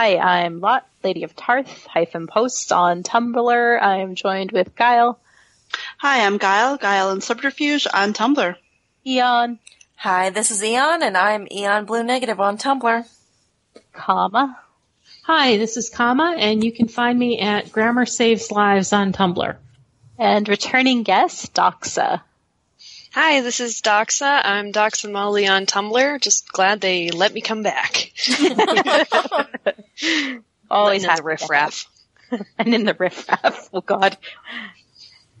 Hi, I'm Lot, Lady of Tarth, hyphen posts on Tumblr. I'm joined with Guile, Hi, I'm Guile, Guile and Subterfuge on Tumblr. Eon, Hi, this is Eon, and I'm Eon Blue Negative on Tumblr. comma, Hi, this is Comma, and you can find me at Grammar Saves Lives on Tumblr. and returning guest, Doxa. Hi, this is Doxa. I'm Doxa Molly on Tumblr. Just glad they let me come back. Always in the riffraff. and in the riffraff. Oh God,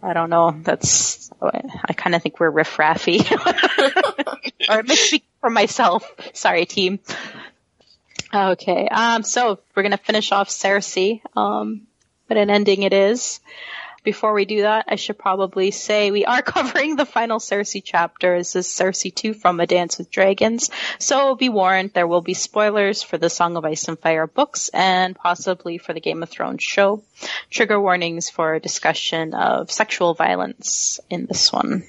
I don't know. That's I kind of think we're riffraffy, or maybe speak for myself. Sorry, team. Okay, um, so we're gonna finish off Cersei. Um, but an ending it is. Before we do that, I should probably say we are covering the final Cersei chapter. This is Cersei 2 from A Dance with Dragons. So be warned, there will be spoilers for the Song of Ice and Fire books and possibly for the Game of Thrones show. Trigger warnings for discussion of sexual violence in this one.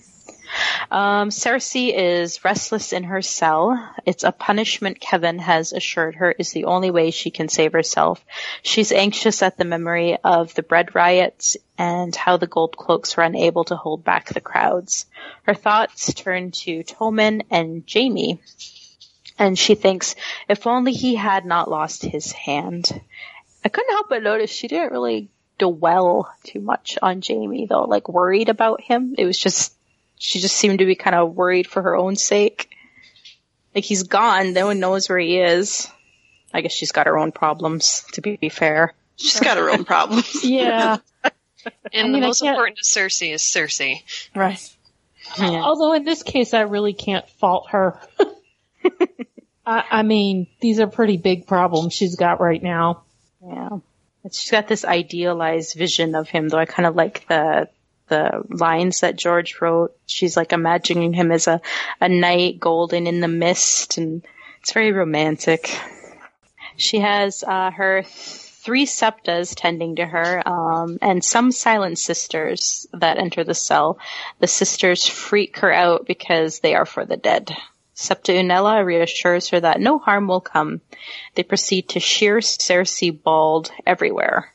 Um, Cersei is restless in her cell. It's a punishment Kevan has assured her is the only way she can save herself. She's anxious at the memory of the bread riots and how the gold cloaks were unable to hold back the crowds. Her thoughts turn to Tommen and Jaime, and she thinks, if only he had not lost his hand. I couldn't help but notice she didn't really dwell too much on Jaime though, like worried about him. It was just she just seemed to be kind of worried for her own sake. Like he's gone, no one knows where he is. I guess she's got her own problems, to be fair. She's got her own problems. Yeah. And I mean, the most important to Cersei is Cersei. Right. Yeah. Although in this case, I really can't fault her. I, I mean, these are pretty big problems she's got right now. Yeah. She's got this idealized vision of him, though I kind of like the the lines that George wrote. She's like imagining him as a, a knight golden in the mist and it's very romantic. She has uh, her three septas tending to her, um, and some silent sisters that enter the cell. The sisters freak her out because they are for the dead. Septa Unella reassures her that no harm will come. They proceed to shear Cersei bald everywhere.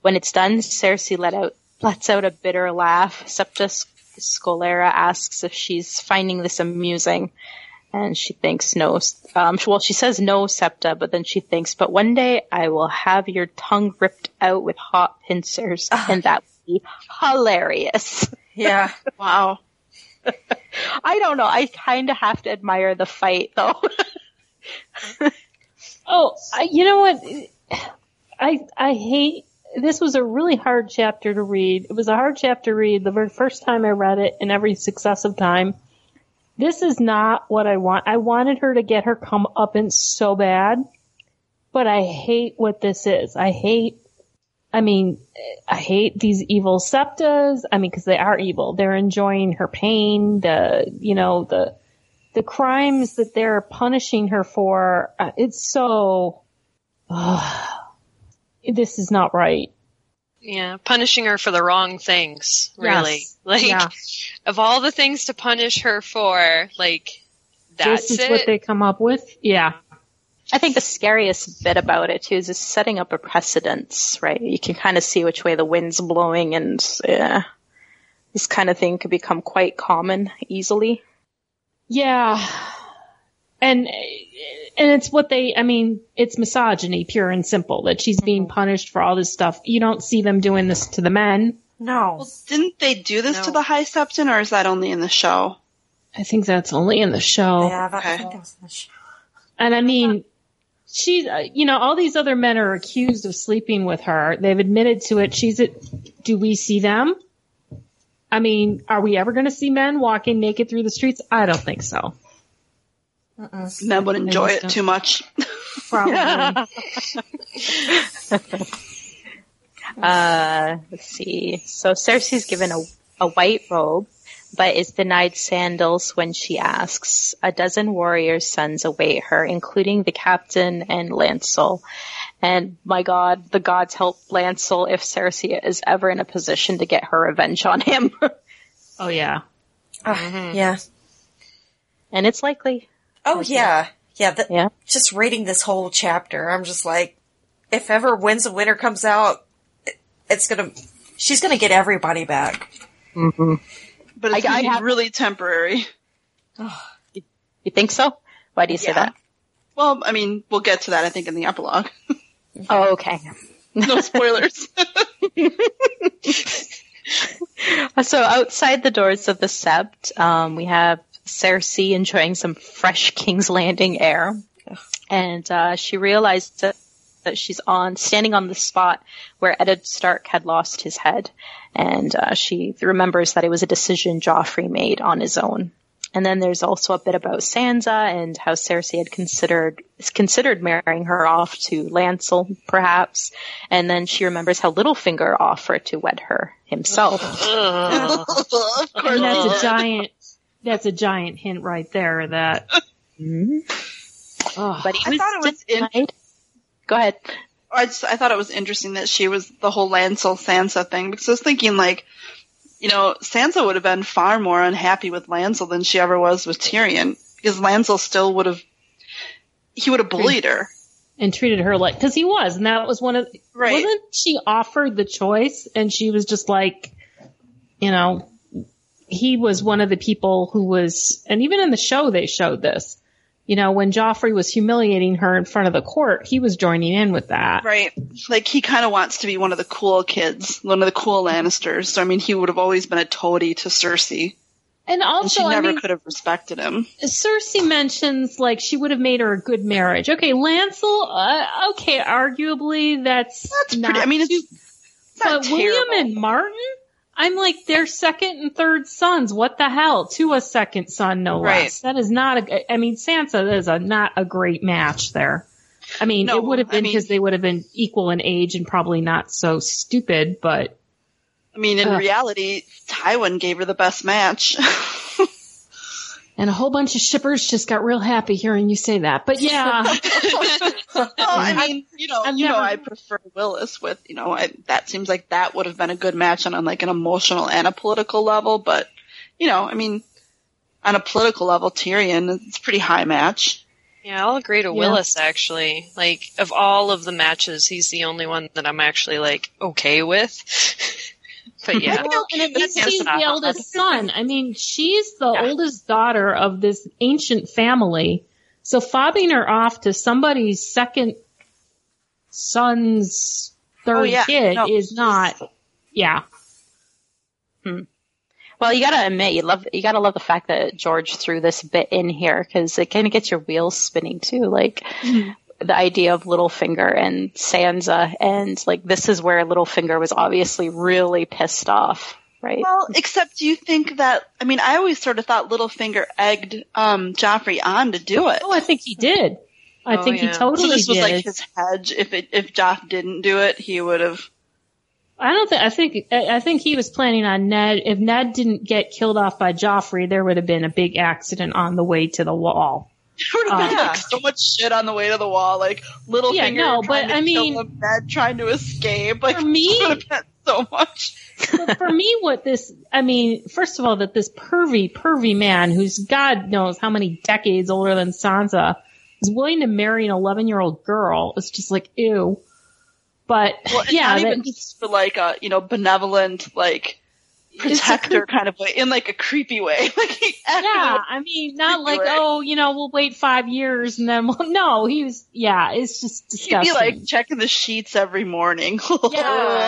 When it's done, Cersei let out lets out a bitter laugh. Septa Scolera asks if she's finding this amusing, and she thinks no. Um, well, she says no, Septa, but then she thinks, but one day I will have your tongue ripped out with hot pincers, and that would be hilarious. Yeah. Wow. I don't know. I kind of have to admire the fight, though. Oh, I, you know what? I I hate. This was a really hard chapter to read. It was a hard chapter to read the very first time I read it, and every successive time. This is not what I want. I wanted her to get her come up in so bad, but I hate what this is. I hate. I mean, I hate these evil septas. I mean, because they are evil. They're enjoying her pain. The you know the the crimes that they're punishing her for, uh, it's so, this is not right. Yeah, punishing her for the wrong things, really. Yes. Like, Yeah. of all the things to punish her for, like, that's this is it. what they come up with. Yeah. I think the scariest bit about it too is just setting up a precedence, right? You can kind of see which way the wind's blowing, and yeah, this kind of thing could become quite common easily. Yeah. And, and it's what they, I mean, it's misogyny, pure and simple, that she's being punished for all this stuff. You don't see them doing this to the men. No. Well, didn't they do this No. to the High Septon, or is that only in the show? I think that's only in the show. Yeah, that, I Okay. think that's the sh- And I mean, she's, uh, you know, all these other men are accused of sleeping with her. They've admitted to it. She's at, do we see them? I mean, are we ever going to see men walking naked through the streets? I don't think so. Men would enjoy I it just too much. Probably. Uh, let's see. So Cersei's given a, a white robe, but is denied sandals when she asks. A dozen warriors' sons await her, including the captain and Lancel. And my god, the gods help Lancel if Cersei is ever in a position to get her revenge on him. oh yeah. Ah, Yeah. and it's likely. Oh yeah. Yeah. The, Yeah. Just reading this whole chapter, I'm just like, if ever Winds of Winter comes out, it- it's gonna, she's gonna get everybody back. But it's I- I have- really temporary. You think so? Why do you say that? Well, I mean, we'll get to that, I think, in the epilogue. Oh, okay. No spoilers. So outside the doors of the Sept, um, we have Cersei enjoying some fresh King's Landing air, and uh, she realized that, that she's on standing on the spot where Eddard Stark had lost his head, and uh, she remembers that it was a decision Joffrey made on his own. And then there's also a bit about Sansa and how Cersei had considered considered marrying her off to Lancel, perhaps. And then she remembers how Littlefinger offered to wed her himself. And that's a giant. That's a giant hint right there. That. Oh, But he I thought it was in- Go ahead. I just I thought it was interesting that she was the whole Lancel Sansa thing because I was thinking like, you know, Sansa would have been far more unhappy with Lancel than she ever was with Tyrion because Lancel still would have he would have bullied her. and treated her like because he was, and that was one of. Right. Wasn't she offered the choice, and she was just like, you know, he was one of the people who was, and even in the show they showed this. You know, when Joffrey was humiliating her in front of the court, he was joining in with that. Right. Like he kind of wants to be one of the cool kids, one of the cool Lannisters. So I mean, he would have always been a toady to Cersei, And and also, she I never mean, could have respected him. Cersei mentions like she would have made her a good marriage. Okay, Lancel, uh, okay, arguably that's That's not pretty. I mean, it's, too it's But William and Martin, I'm like their second and third sons. What the hell? To a second son, no Right. less. That is not a. I mean, Sansa is a not a great match there. I mean, No, it would have I been mean- because they would have been equal in age and probably not so stupid. But I mean, in Ugh. reality, Tywin gave her the best match. and a whole bunch of shippers just got real happy hearing you say that. But yeah, well, I mean, you know, I've you know, I prefer Willas with, you know, I, that seems like that would have been a good match on, on like an emotional and a political level, but, you know, I mean, on a political level, Tyrion, it's a pretty high match. Yeah, I'll agree to Yeah. Willas actually. Like of all of the matches, he's the only one that I'm actually like okay with. but yeah. Well, and at least he's the eldest son. I mean, she's the oldest daughter of this ancient family. So fobbing her off to somebody's second son's third Oh, yeah. kid No, is not. Yeah. Hmm. Well, you gotta admit, you love, you gotta love the fact that George threw this bit in here because it kind of gets your wheels spinning too. Like mm-hmm. The idea of Littlefinger and Sansa, and like this is where Littlefinger was obviously really pissed off, right? Well, except you think that, I mean, I always sort of thought Littlefinger egged, um, Joffrey on to do it. Oh, I think he did. I Oh, think he yeah. So totally this was did. like his hedge. If it, if Joff didn't do it, he would have. I don't think. I think. I I think he was planning on Ned. If Ned didn't get killed off by Joffrey, there would have been a big accident on the way to the wall. There would have been Uh, like so much shit on the way to the wall, like Littlefinger Yeah, no, trying but to I kill mean- Ned trying to escape. Like For me- so much. but for me, what this, I mean, first of all, that this pervy, pervy man who's God knows how many decades older than Sansa is willing to marry an 11 year old girl. It's just like, ew. But Well, yeah, not that even just for like a you know benevolent like protector kind of way, in like a creepy way. Like yeah, I mean, not like, way. oh, you know, we'll wait five years and then we'll, no, he was, yeah, it's just he'd be like checking the sheets every morning. Yeah.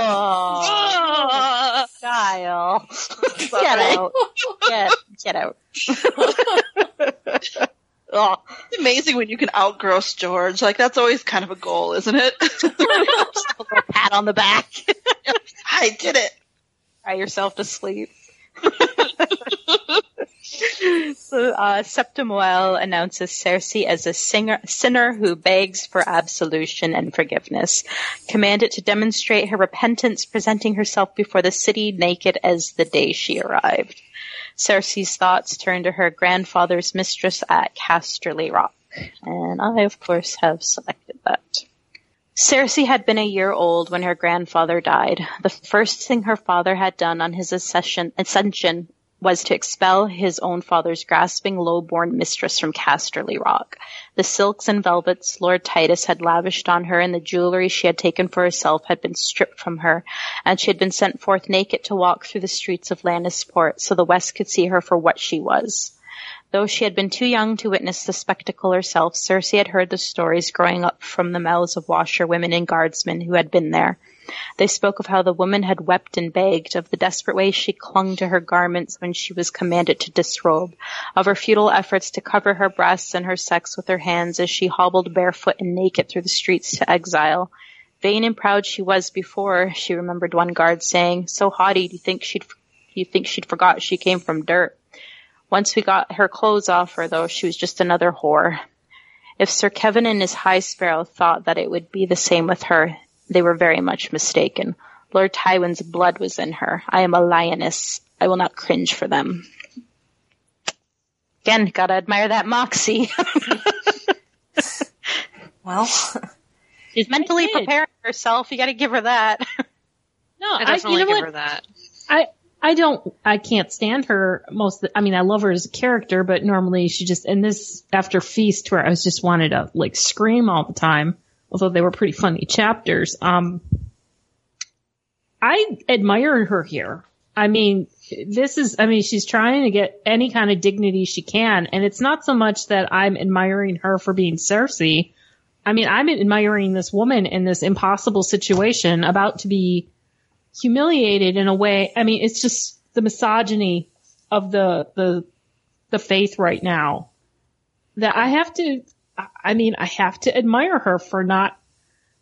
Oh, Kyle, get out, get, get out. oh, It's amazing when you can outgross George. Like that's always kind of a goal, isn't it? just a little pat on the back. I did it. Cry yourself to sleep. So, uh, Septa Moelle announces Cersei as a singer, sinner who begs for absolution and forgiveness, commanded to demonstrate her repentance, presenting herself before the city naked as the day she arrived. Cersei's thoughts turn to her grandfather's mistress at Casterly Rock, and I, of course, have selected that. Cersei had been a year old when her grandfather died. The first thing her father had done on his accession, ascension was to expel his own father's grasping, low-born mistress from Casterly Rock. The silks and velvets Lord Tytos had lavished on her and the jewelry she had taken for herself had been stripped from her, and she had been sent forth naked to walk through the streets of Lannisport so the West could see her for what she was. Though she had been too young to witness the spectacle herself, Cersei had heard the stories growing up from the mouths of washerwomen and guardsmen who had been there. They spoke of how the woman had wept and begged, of the desperate way she clung to her garments when she was commanded to disrobe, of her futile efforts to cover her breasts and her sex with her hands as she hobbled barefoot and naked through the streets to exile. Vain and proud she was before, she remembered one guard saying, so haughty, do you think she'd, you think she'd forgot she came from dirt? Once we got her clothes off her, though, she was just another whore. If Sir Kevan and his High Sparrow thought that it would be the same with her, they were very much mistaken. Lord Tywin's blood was in her. I am a lioness. I will not cringe for them. Again, gotta admire that moxie. Well, She's mentally preparing herself. You gotta give her that. No, I I, definitely you know give what? her that. I I don't I can't stand her most. I mean, I love her as a character, but normally she just and this after Feast where I was just wanted to like scream all the time. Although they were pretty funny chapters. Um, I admire her here. I mean, this is, I mean, she's trying to get any kind of dignity she can. And it's not so much that I'm admiring her for being Cersei. I mean, I'm admiring this woman in this impossible situation about to be humiliated in a way. I mean, it's just the misogyny of the, the, the faith right now that I have to, I- mean, I have to admire her for not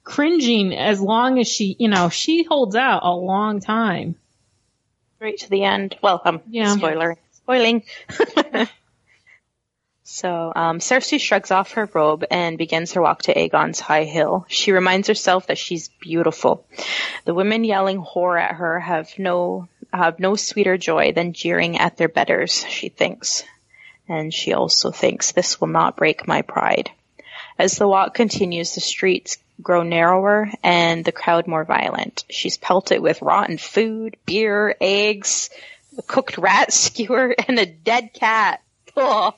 cringing as long as she, you know, she holds out a long time. right to the end. Welcome. Yeah. spoiler, spoiling. so, um, Cersei shrugs off her robe and begins her walk to Aegon's high hill. She reminds herself that she's beautiful. The women yelling whore at her have no, have no sweeter joy than jeering at their betters, she thinks. And she also thinks, this will not break my pride. As the walk continues, the streets grow narrower and the crowd more violent. She's pelted with rotten food, beer, eggs, a cooked rat skewer, and a dead cat. Ugh.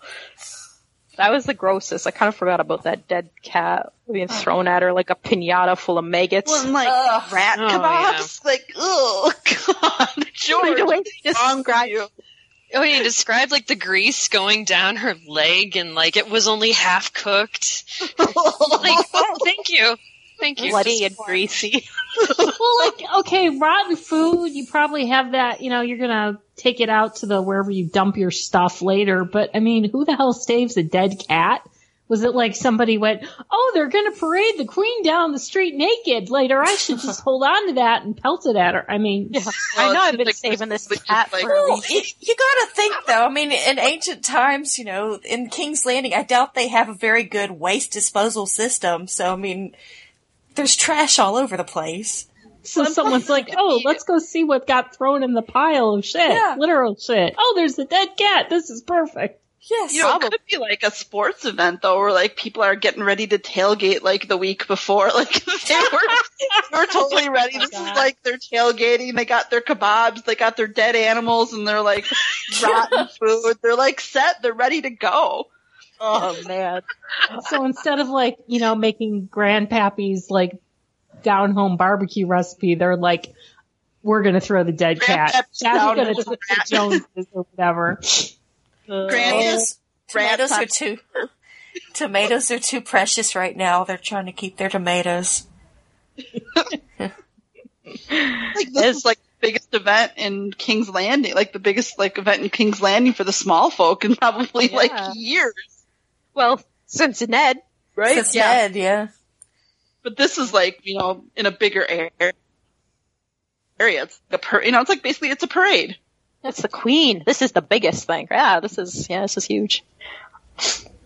That was the grossest. I kind of forgot about that dead cat being oh. thrown at her like a pinata full of maggots. Well, and like Ugh. rat Oh, kebabs, like oh god, George, The way what's she just wrong with described- you? Oh, he described like the grease going down her leg and like it was only half cooked. Like, oh, thank you. Thank you. bloody and greasy. well, like, okay, rotten food, you probably have that, you know, you're gonna take it out to the wherever you dump your stuff later, but I mean, who the hell saves a dead cat? Was it like somebody went, oh, they're gonna parade the queen down the street naked later, I should just hold on to that and pelt it at her. I mean, I Well, know it's I've been like- saving this it's cat like- for a Well, you, you gotta think though. I mean, in ancient times, you know, in King's Landing, I doubt they have a very good waste disposal system. So, I mean, there's trash all over the place. so someone's like, oh, let's go see what got thrown in the pile of shit. Yeah. Literal shit. Oh, there's a dead cat. This is perfect. Yes. You know, it could be like a sports event though, where like people are getting ready to tailgate like the week before. Like they were, they were totally ready. This is like they're tailgating. They got their kebabs. They got their dead animals, and they're like rotten food. They're like set. They're ready to go. Oh man. So instead of like, you know, making grandpappy's like down home barbecue recipe, they're like, we're gonna throw the dead cat. Grandpappy's That's down gonna home take the. Joneses or whatever. Tomatoes, oh. Rat tomatoes are pop- too, tomatoes are too precious right now. They're trying to keep their tomatoes. Like this is like the biggest event in King's Landing, like the biggest like event in King's Landing for the small folk in probably Yeah. like years. Well, since Ned, right? It's dead, yeah. But this is like you know in a bigger area. Area, it's like a par- you know, it's like basically it's a parade. It's the queen. This is the biggest thing. Yeah, this is yeah, this is huge.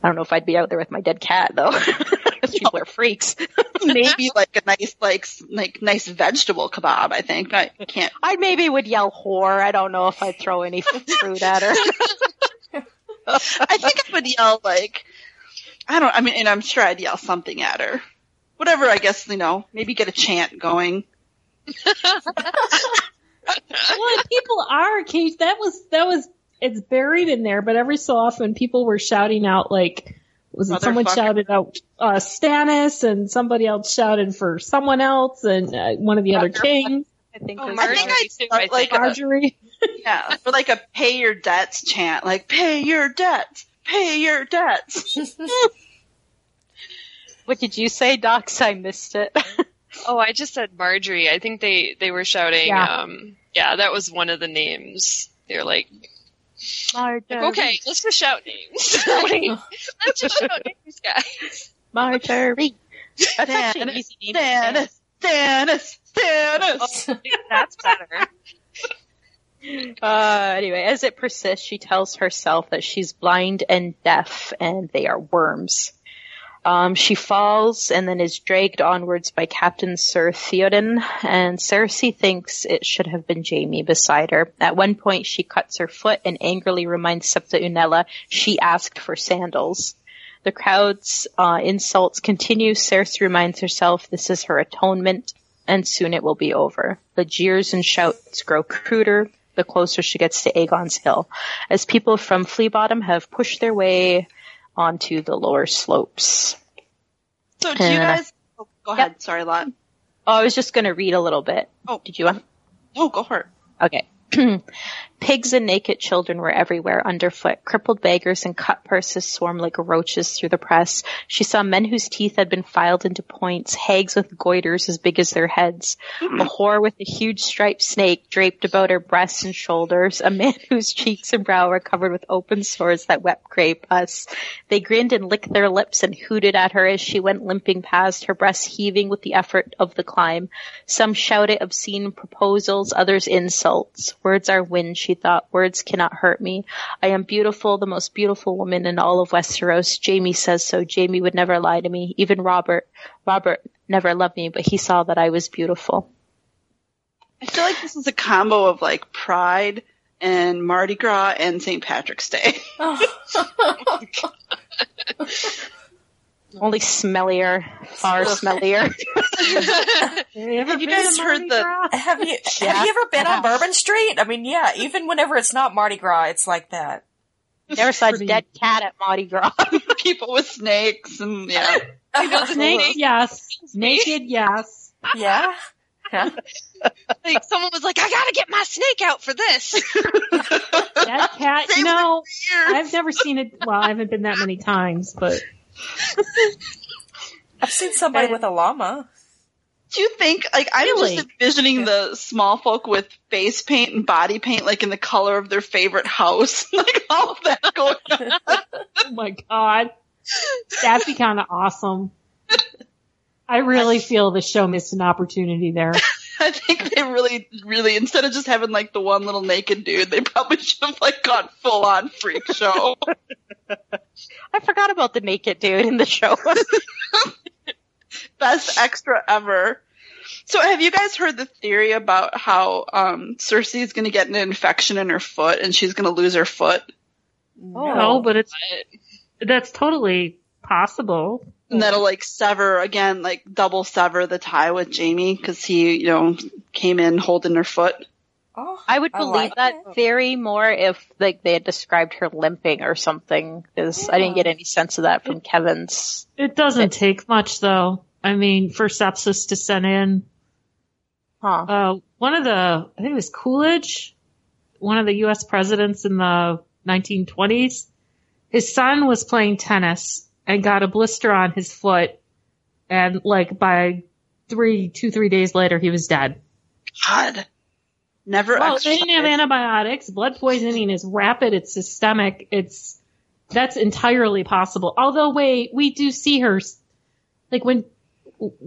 I don't know if I'd be out there with my dead cat though. People are freaks. Maybe like a nice, like, like nice vegetable kebab. I think I can't. I maybe would yell whore. I don't know if I'd throw any fruit at her. I think I would yell like, I don't. I mean, and I'm sure I'd yell something at her. Whatever. I guess you know. Maybe get a chant going. well, people are occasionally that was that was it's buried in there, but every so often people were shouting out like was it someone shouted out uh, Stannis and somebody else shouted for someone else and uh, one of the other kings, I think. Oh, was- I think I'd too, start, I think. like, a- Margaery. Yeah, or like a pay your debts chant, like pay your debts, pay your debts. what did you say, Docs? I missed it. Oh, I just said Margaery. I think they they were shouting. Yeah. Um, yeah, that was one of the names. They're like, Margaery. like, okay, let's just shout names. Let's just shout names, guys. Margaery. That's actually an Stannis, easy name. to say. Stannis, Stannis, Stannis. That's better. Uh, anyway, as it persists, she tells herself that she's blind and deaf and they are worms. Um, she falls and then is dragged onwards by Captain Sir Theodan, and Cersei thinks it should have been Jaime beside her. At one point, she cuts her foot and angrily reminds Septa Unella she asked for sandals. The crowd's uh, insults continue. Cersei reminds herself this is her atonement, and soon it will be over. The jeers and shouts grow cruder the closer she gets to Aegon's Hill, as people from Flea Bottom have pushed their way onto the lower slopes. So do you I- guys? Oh, go ahead. Sorry, Lot. Oh, I was just going to read a little bit. Oh. did you want? Oh, go for it. Okay. Pigs and naked children were everywhere underfoot. Crippled beggars and cut purses swarmed like roaches through the press. She saw men whose teeth had been filed into points, hags with goiters as big as their heads, a hmm. whore with a huge striped snake draped about her breasts and shoulders, a man whose cheeks and brow were covered with open sores that wept grey pus. They grinned and licked their lips and hooted at her as she went limping past, her breasts heaving with the effort of the climb. Some shouted obscene proposals, others insults. Words are wind, she thought. Words cannot hurt me. I am beautiful, the most beautiful woman in all of Westeros. Jaime says so. Jaime would never lie to me. Even Robert. Robert never loved me, but he saw that I was beautiful. I feel like this is a combo of like Pride and Mardi Gras and St. Patrick's Day. Oh. Only smellier, far smellier. Have you guys heard the- Have you Yeah. have you ever been on Yeah. Bourbon Street? I mean, yeah, even whenever it's not Mardi Gras, it's like that. Never saw a dead cat at Mardi Gras. People with snakes and yeah. Snakes, yes. Naked, yes. Yeah. Yeah. Like someone was like, I gotta get my snake out for this. That cat, Same you know, I've never seen it. Well, I haven't been that many times, but I've seen somebody with a llama. Do you think like I'm Really? just envisioning the small folk with face paint and body paint like in the color of their favorite house, like all of that going on. oh my god, that'd be kind of awesome. I really feel the show missed an opportunity there. I think they really, really instead of just having like the one little naked dude, they probably should have like gone full on freak show. I forgot about the naked dude in the show. Best extra ever. So have you guys heard the theory about how um Cersei is going to get an infection in her foot and she's going to lose her foot? No, but it's that's totally possible. And that'll like sever again, like double sever the tie with Jaime because he, you know, came in holding her foot. Oh, I would I believe like that it. theory more if like they had described her limping or something, because I didn't get any sense of that from Kevan's. It doesn't take much though. I mean, for sepsis to set in, Huh. uh, one of the, I think it was Coolidge, one of the U.S. presidents in the 1920s, his son was playing tennis and got a blister on his foot, and like by three, two, three days later, he was dead. God, never. Well, they didn't have antibiotics. Blood poisoning is rapid. It's systemic. It's that's entirely possible. Although, wait, we do see her, like when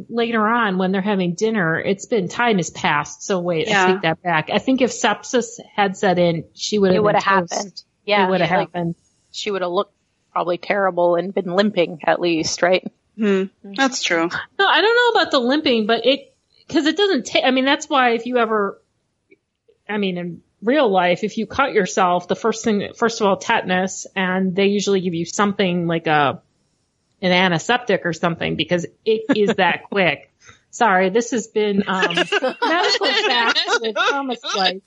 later on when they're having dinner, it's been time has passed. So wait, Yeah. I take that back. I think if sepsis had set in, she would have. It have would have happened. Yeah, it would have like, happened. She would have looked probably terrible and been limping at least, right? Hmm. That's true. No, I don't know about the limping, but it because it doesn't take. I mean, that's why if you ever, I mean, in real life, if you cut yourself, the first thing, first of all, tetanus, and they usually give you something like a an antiseptic or something because it is that quick. Sorry, this has been um, medical facts with Thomas White.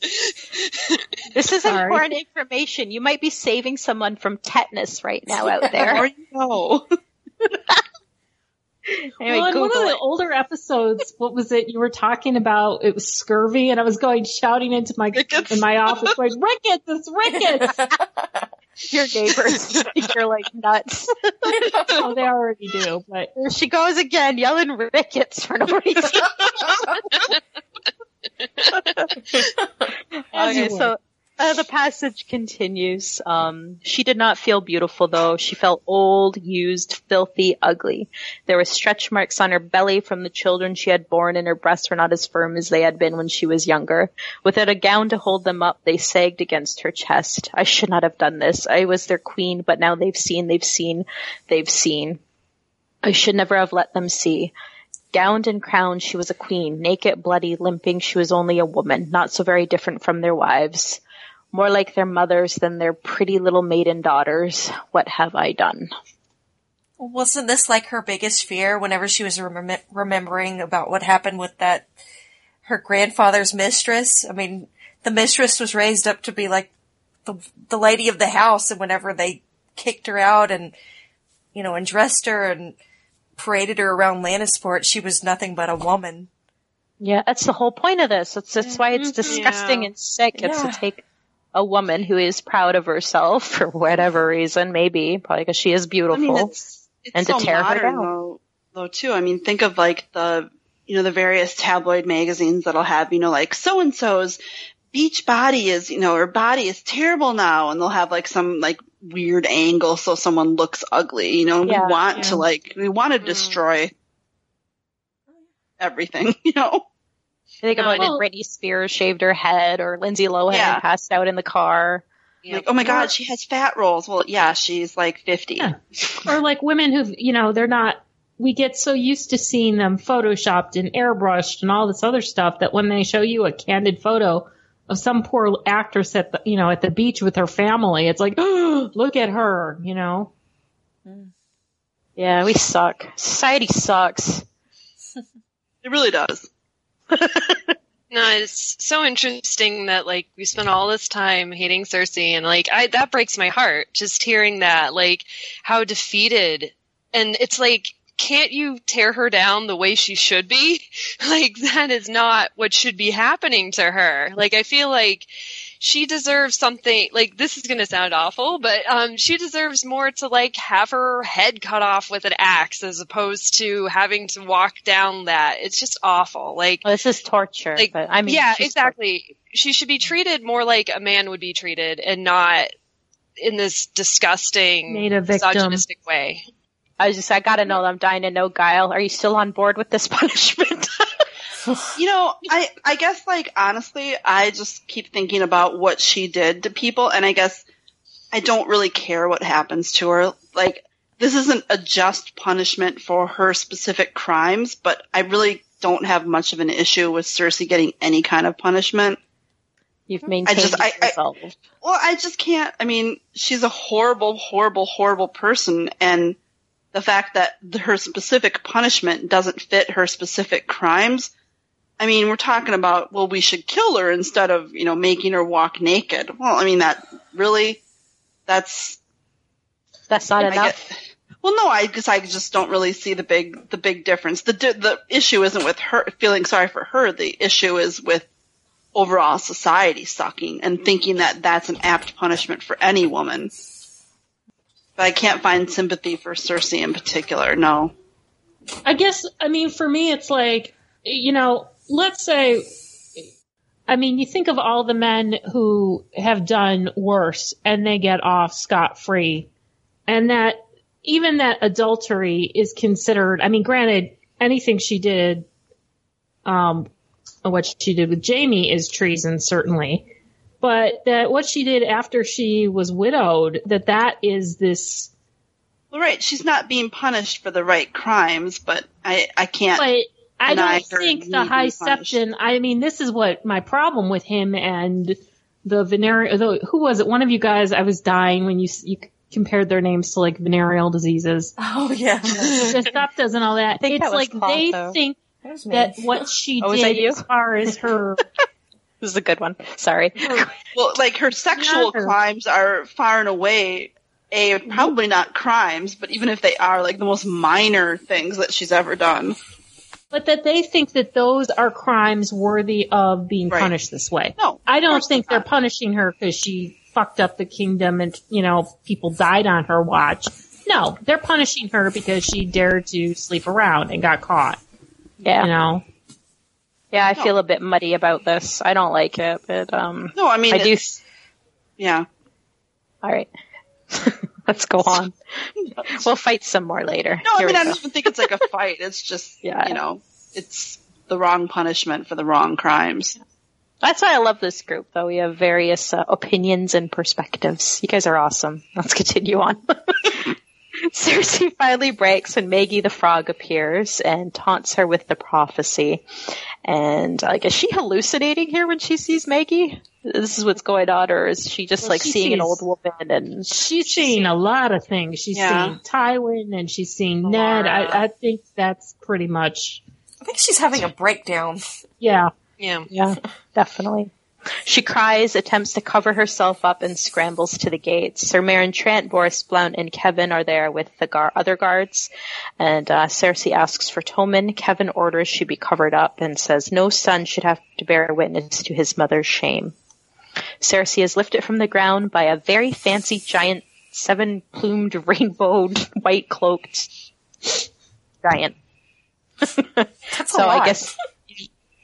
This is Sorry. important information. You might be saving someone from tetanus right now out Or there. you know. Anyway, well, in one Google of the older episodes, what was it? You were talking about it was scurvy, and I was going shouting into my Rickets. in my office, like "Rickets! It's rickets!" Your neighbors think you're like nuts. oh, they already do, but There she goes again, yelling rickets for no reason. Okay, would. so uh, the passage continues. Um, she did not feel beautiful though. She felt old, used, filthy, ugly. There were stretch marks on her belly from the children she had borne and her breasts were not as firm as they had been when she was younger. Without a gown to hold them up, they sagged against her chest. I should not have done this. I was their queen, but now they've seen, they've seen, they've seen. I should never have let them see. Gowned and crowned, she was a queen. Naked, bloody, limping, she was only a woman, not so very different from their wives. More like their mothers than their pretty little maiden daughters. What have I done? Wasn't this like her biggest fear whenever she was remem- remembering about what happened with that, her grandfather's mistress? I mean, the mistress was raised up to be like the, the lady of the house and whenever they kicked her out and, you know, and dressed her and paraded her around Lannisport, she was nothing but a woman. Yeah, that's the whole point of this. That's, that's why it's mm-hmm. disgusting Yeah. and sick. It's Yeah. to take a woman who is proud of herself for whatever reason, maybe, probably because she is I beautiful. mean, it's, it's And to so tear her down. though, though too. I mean, think of like the, you know, the various tabloid magazines that'll have, you know, like so and so's beach body is, you know, her body is terrible now, and they'll have like some like weird angle so someone looks ugly. You know, Yeah, we want yeah. to like we want to mm. destroy everything. You know, I think about Well- when Britney Spears shaved her head or Lindsay Lohan Yeah. passed out in the car. Yeah. like oh my god, she has fat rolls. Well, yeah, she's like fifty. Yeah. or like women who, you know, they're not. We get so used to seeing them photoshopped and airbrushed and all this other stuff that when they show you a candid photo of some poor actress at the, you know, at the beach with her family, it's like, oh, look at her, you know. Yeah, we suck. Society sucks. It really does. No, it's so interesting that like we spent all this time hating Cersei and like I that breaks my heart just hearing that like how defeated and it's like can't you tear her down the way she should be? Like that is not what should be happening to her. Like I feel like she deserves something like this is going to sound awful, but um she deserves more to like have her head cut off with an axe as opposed to having to walk down that. It's just awful. Like Well, this is torture. Like, but I mean, yeah, exactly. She should be treated more like a man would be treated and not in this disgusting, Made a victim. misogynistic way. I was just, I gotta know. I'm dying to know, Guile. Are you still on board with this punishment? You know, I I guess like honestly, I just keep thinking about what she did to people, and I guess I don't really care what happens to her. Like this isn't a just punishment for her specific crimes, but I really don't have much of an issue with Cersei getting any kind of punishment. You've maintained just- I- I- yourself. Well, I just can't. I mean, she's a horrible, horrible, horrible person, and the fact that her specific punishment doesn't fit her specific crimes. I mean, we're talking about, well, we should kill her instead of, you know, making her walk naked. Well, I mean, that really, that's, That's not I enough. get- well, no, I guess I just don't really see the big, the big difference. The, the issue isn't with her feeling sorry for her. The issue is with overall society sucking and thinking that that's an apt punishment for any woman. But I can't find sympathy for Cersei in particular. No. I guess, I mean, for me, it's like, you know, let's say, I mean, you think of all the men who have done worse and they get off scot free. And that even that adultery is considered, I mean, granted, anything she did, um, what she did with Jaime is treason, certainly. But that what she did after she was widowed, that that is this Well, right. She's not being punished for the right crimes, but I, I can't. But I deny don't her think the to high punished. septon. I mean, this is what my problem with him and the venereal. The, who was it? One of you guys. I was dying when you you compared their names to like venereal diseases. Oh yeah. the stuff and all that. think It's that was like Claude, they though. think That that what she Oh, was that did as far as her This is a good one. Sorry. Well, like her sexual Never. crimes are far and away a probably not crimes, but even if they are, like the most minor things that she's ever done. But that they think that those are crimes worthy of being Right. punished this way. No, I don't think they're they're not. punishing her because she fucked up the kingdom and, you know, people died on her watch. No, they're punishing her because she dared to sleep around and got caught, Yeah. you know? Yeah, I feel a bit muddy about this. I don't like it, but um No, I mean, I do yeah. all right. Let's go on. We'll fight some more later. No, I mean, I don't even think it's like a fight. It's just, Yeah. you know, it's the wrong punishment for the wrong crimes. That's why I love this group, though. We have various uh, opinions and perspectives. You guys are awesome. Let's continue on. Cersei finally breaks when Maggie the Frog appears and taunts her with the prophecy. And like, is she hallucinating here when she sees Maggie? This is what's going on, or is she just Well, like she seeing an old woman and She's seeing a lot of things. She's Yeah. seeing Tywin and she's seeing Ned. I, I think that's pretty much, I think she's having a breakdown. yeah. Yeah. Yeah, definitely. She cries, attempts to cover herself up, and scrambles to the gates. Sir Meryn Trant, Boros Blount, and Kevan are there with the gar- other guards. And uh, Cersei asks for Tommen. Kevan orders she be covered up and says no son should have to bear witness to his mother's shame. Cersei is lifted from the ground by a very fancy giant seven-plumed rainbowed white cloaked giant. So lot. I guess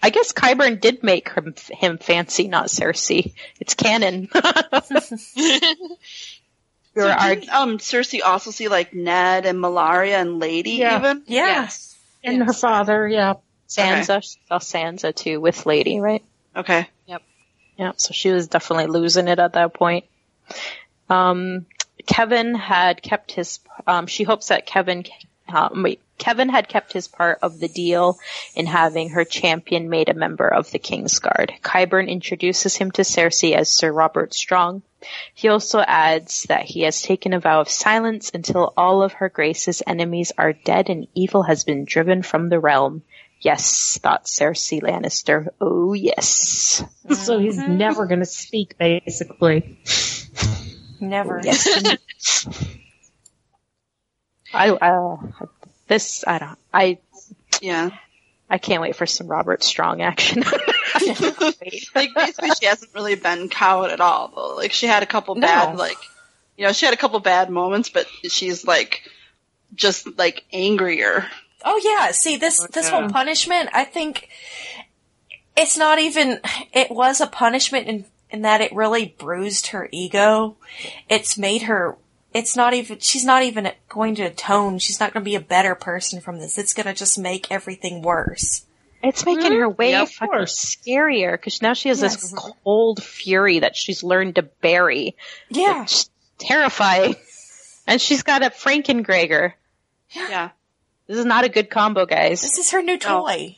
I guess Qyburn did make him, him fancy, not Cersei. It's canon. we were So arg- didn't, um, Cersei also see like Ned and Melara and Lady Yeah. even? yeah. And her father, yeah. Sansa, she saw Sansa too with Lady, right? Okay. Yep. Yeah, so she was definitely losing it at that point. Um, Kevan had kept his. Um, she hopes that Kevan. Um, wait, Kevan had kept his part of the deal in having her champion made a member of the Kingsguard. Qyburn introduces him to Cersei as Sir Robert Strong. He also adds that he has taken a vow of silence until all of her grace's enemies are dead and evil has been driven from the realm. Yes, thought Cersei Lannister. Oh yes. So he's never going to speak, basically. Never. Yes. I uh, this I don't I Yeah. I can't wait for some Robert Strong action. like basically she hasn't really been cowed at all though. Like she had a couple No. bad like you know, she had a couple bad moments, but she's like just like angrier. Oh yeah. See this this whole punishment. I think it's not even. It was a punishment in in that it really bruised her ego. It's made her. It's not even. She's not even going to atone. She's not going to be a better person from this. It's going to just make everything worse. it's making her way Yeah, fucking course. scarier because now she has Yes. this cold fury that she's learned to bury. Yeah. It's terrifying. And she's got a Frankengregor. Yeah. This is not a good combo, guys. This is her new toy.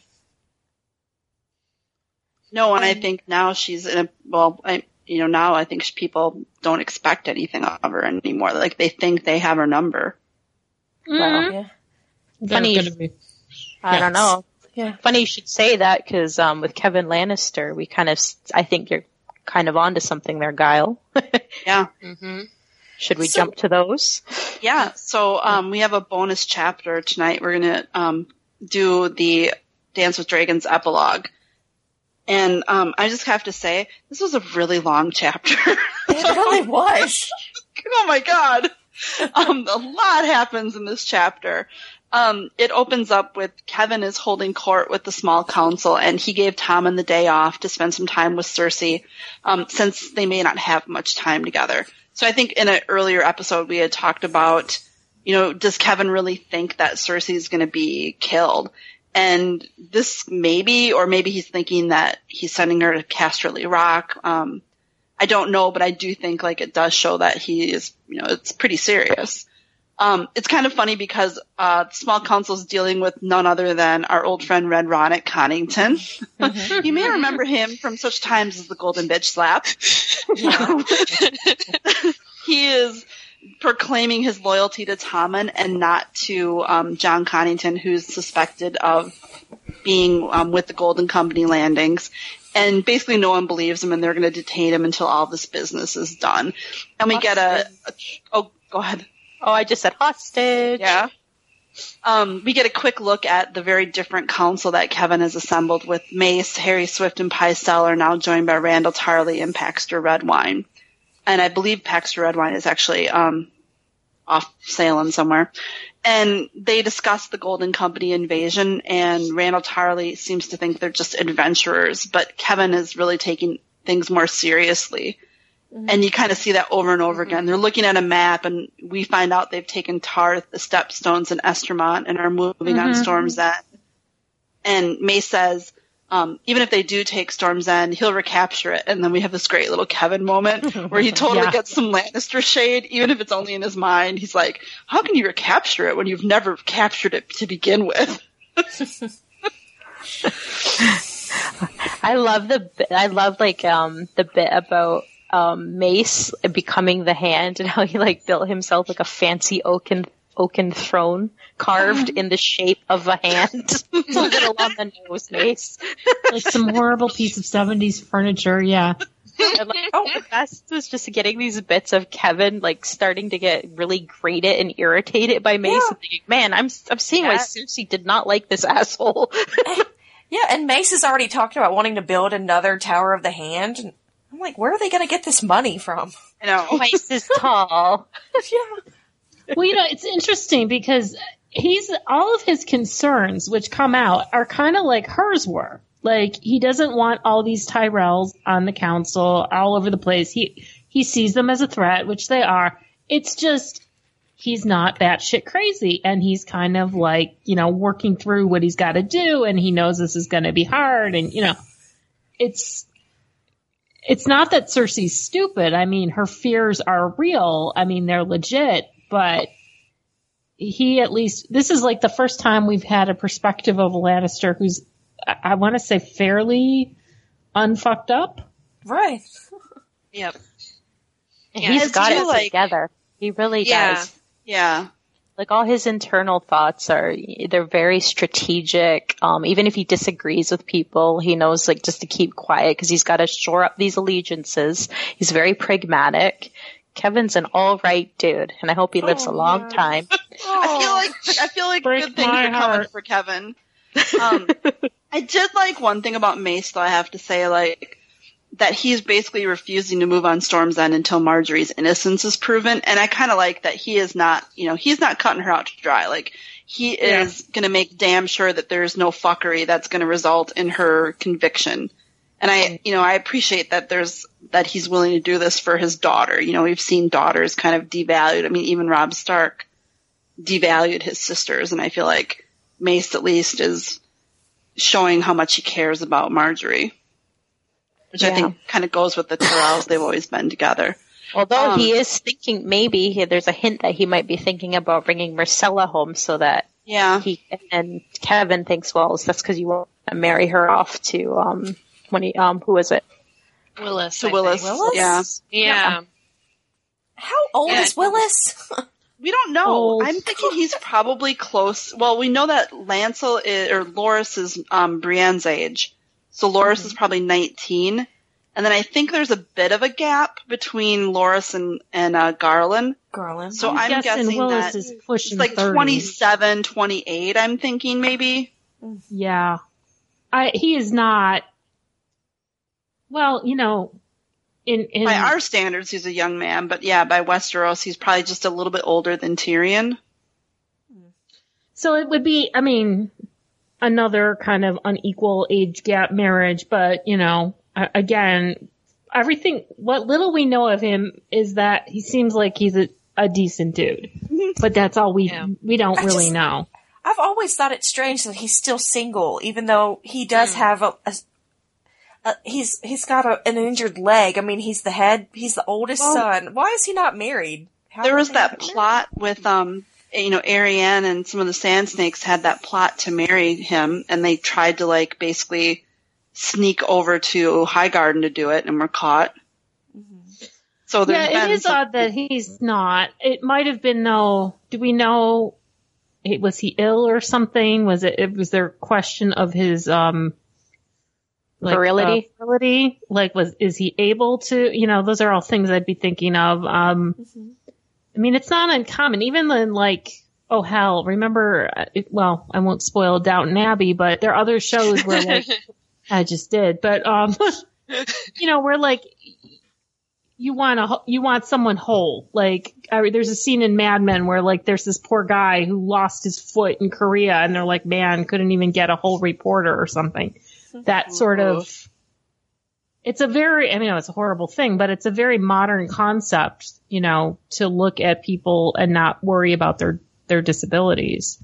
No, and I Um, think now she's in a well, I you know, now I think people don't expect anything of her anymore. Like they think they have her number. Well, Yeah. They're Funny. gonna be- I don't know. Yeah. Funny you should say that because um, with Kevan Lannister, we kind of, I think you're kind of onto something there, Guile. Yeah. hmm should we So- jump to those? Yeah. So um we have a bonus chapter tonight. We're gonna um do the Dance with Dragons epilogue. And um I just have to say, this was a really long chapter. It really was. oh my god. Um, a lot happens in this chapter. Um, it opens up with Kevan is holding court with the small council, and he gave Tommen the day off to spend some time with Cersei, um, since they may not have much time together. So I think in an earlier episode we had talked about you know, does Kevan really think that Cersei is going to be killed? And this maybe, or maybe he's thinking that he's sending her to Casterly Rock. Um, I don't know, but I do think like it does show that he is, you know, it's pretty serious. Um, it's kind of funny because uh, the small council is dealing with none other than our old friend Red Ronnet Connington. you may remember him from such times as the Golden Bitch Slap. he is proclaiming his loyalty to Tommen and not to um, Jon Connington, who's suspected of being um, with the Golden Company landings. And basically, no one believes him, and they're going to detain him until all this business is done. And we get a, a oh, go ahead. Oh, I just said hostage. Yeah. Um, we get a quick look at the very different council that Kevan has assembled with Mace, Harys Swyft, and Pycelle are now joined by Randyll Tarly and Paxter Redwyne. And I believe Paxter Redwyne is actually um, off sailing somewhere. And they discuss the Golden Company invasion, and Randyll Tarly seems to think they're just adventurers, but Kevan is really taking things more seriously. Mm-hmm. And you kind of see that over and over mm-hmm. again. They're looking at a map, and we find out they've taken Tarth, the Stepstones, and Estermont, and are moving on mm-hmm. Storm's End. And May says, um, even if they do take Storm's End, he'll recapture it. And then we have this great little Kevan moment where he totally Yeah. gets some Lannister shade, even if it's only in his mind. He's like, how can you recapture it when you've never captured it to begin with? I love the bit- I love like um the bit about um Mace becoming the hand and how he like built himself like a fancy oaken oaken throne carved in the shape of a hand. It's a little on the nose, Mace. Like some horrible piece of 70s furniture. Yeah. And like, oh, the best was just getting these bits of Kevan like starting to get really grated and irritated by Mace. And thinking, Man, I'm I'm seeing why Yeah. Cersei did not like this asshole. Yeah, and Mace has already talked about wanting to build another Tower of the Hand. I'm like, where are they going to get this money from? You know, Mace is tall. Well, you know, it's interesting because he's all of his concerns, which come out, are kind of like hers were. Like he doesn't want all these Tyrells on the council all over the place. He he sees them as a threat, which they are. It's just he's not batshit crazy, and he's kind of like you know working through what he's got to do, and he knows this is going to be hard, and you know, it's it's not that Cersei's stupid. I mean, her fears are real. I mean, they're legit, but he at least, this is like the first time we've had a perspective of a Lannister who's, I, I want to say fairly unfucked up. Right. Yep. And Yeah, he's it's got too, it like- together. He really Yeah. does. yeah. Like all his internal thoughts are, they're very strategic. Um, even if he disagrees with people, he knows like just to keep quiet because he's got to shore up these allegiances. He's very pragmatic. Kevan's an all right dude, and I hope he lives a long time. I feel like I feel like Break good things are coming for Kevan. Um, I did like one thing about Mace, though. I have to say, like that he's basically refusing to move on Storm's End until Margaery's innocence is proven, and I kind of like that he is not, you know, he's not cutting her out to dry. Like he is going to make damn sure that there's no fuckery that's going to result in her conviction. And I, you know, I appreciate that there's that he's willing to do this for his daughter. You know, we've seen daughters kind of devalued. I mean, even Robb Stark devalued his sisters, and I feel like Mace at least is showing how much he cares about Margaery, which I think kind of goes with the Tyrells. They've always been together. Although Um, he is thinking, maybe he, there's a hint that he might be thinking about bringing Myrcella home so that Yeah, he and Kevan thinks, well, that's because you want to marry her off to um when he um who is it? Willas. to Willas. Willas? Yeah, Yeah. How old Yeah. is Willas? we don't know. Old. I'm thinking he's probably close. Well, we know that Lancel is, or Loras is um, Brienne's age, so Loras is probably 19. And then I think there's a bit of a gap between Loras and and uh, Garlan. Garlan. So I'm, guessing, guessing Willas that is pushing it's like 30. 27, 28. I'm thinking maybe. Yeah. I, he is not, well, you know, in, in, By our standards, he's a young man, but yeah, by Westeros, he's probably just a little bit older than Tyrion. So it would be, I mean, another kind of unequal age gap marriage, but you know, again, everything, what little we know of him is that he seems like he's a, a decent dude. But that's all we Yeah. we don't I really just- know. I've always thought it strange that he's still single, even though he does Hmm. have a, a, a he's he's got a, an injured leg. I mean, he's the head. He's the oldest Well- son. Why is he not married? How there was that get married? plot with um you know Arianne and some of the Sand Snakes had that plot to marry him, and they tried to like basically sneak over to Highgarden to do it, and were caught. So there's Yeah, been it is some- odd that he's not. It might have been though. Do we know? it- Was he ill or something? Was it? it was there a question of his um like, Virility? uh, virility? Like, was is he able to? You know, those are all things I'd be thinking of. Um, I mean, it's not uncommon. Even in like, oh hell, remember? uh, It, well, I won't spoil Downton Abbey, but there are other shows where like I just did, but um, you know, we're like you want a you want someone whole. Like I, there's a scene in Mad Men where like there's this poor guy who lost his foot in Korea, and they're like, man, couldn't even get a whole reporter or something. That sort of. It's a very, I mean, it's a horrible thing, but it's a very modern concept, you know, to look at people and not worry about their their disabilities.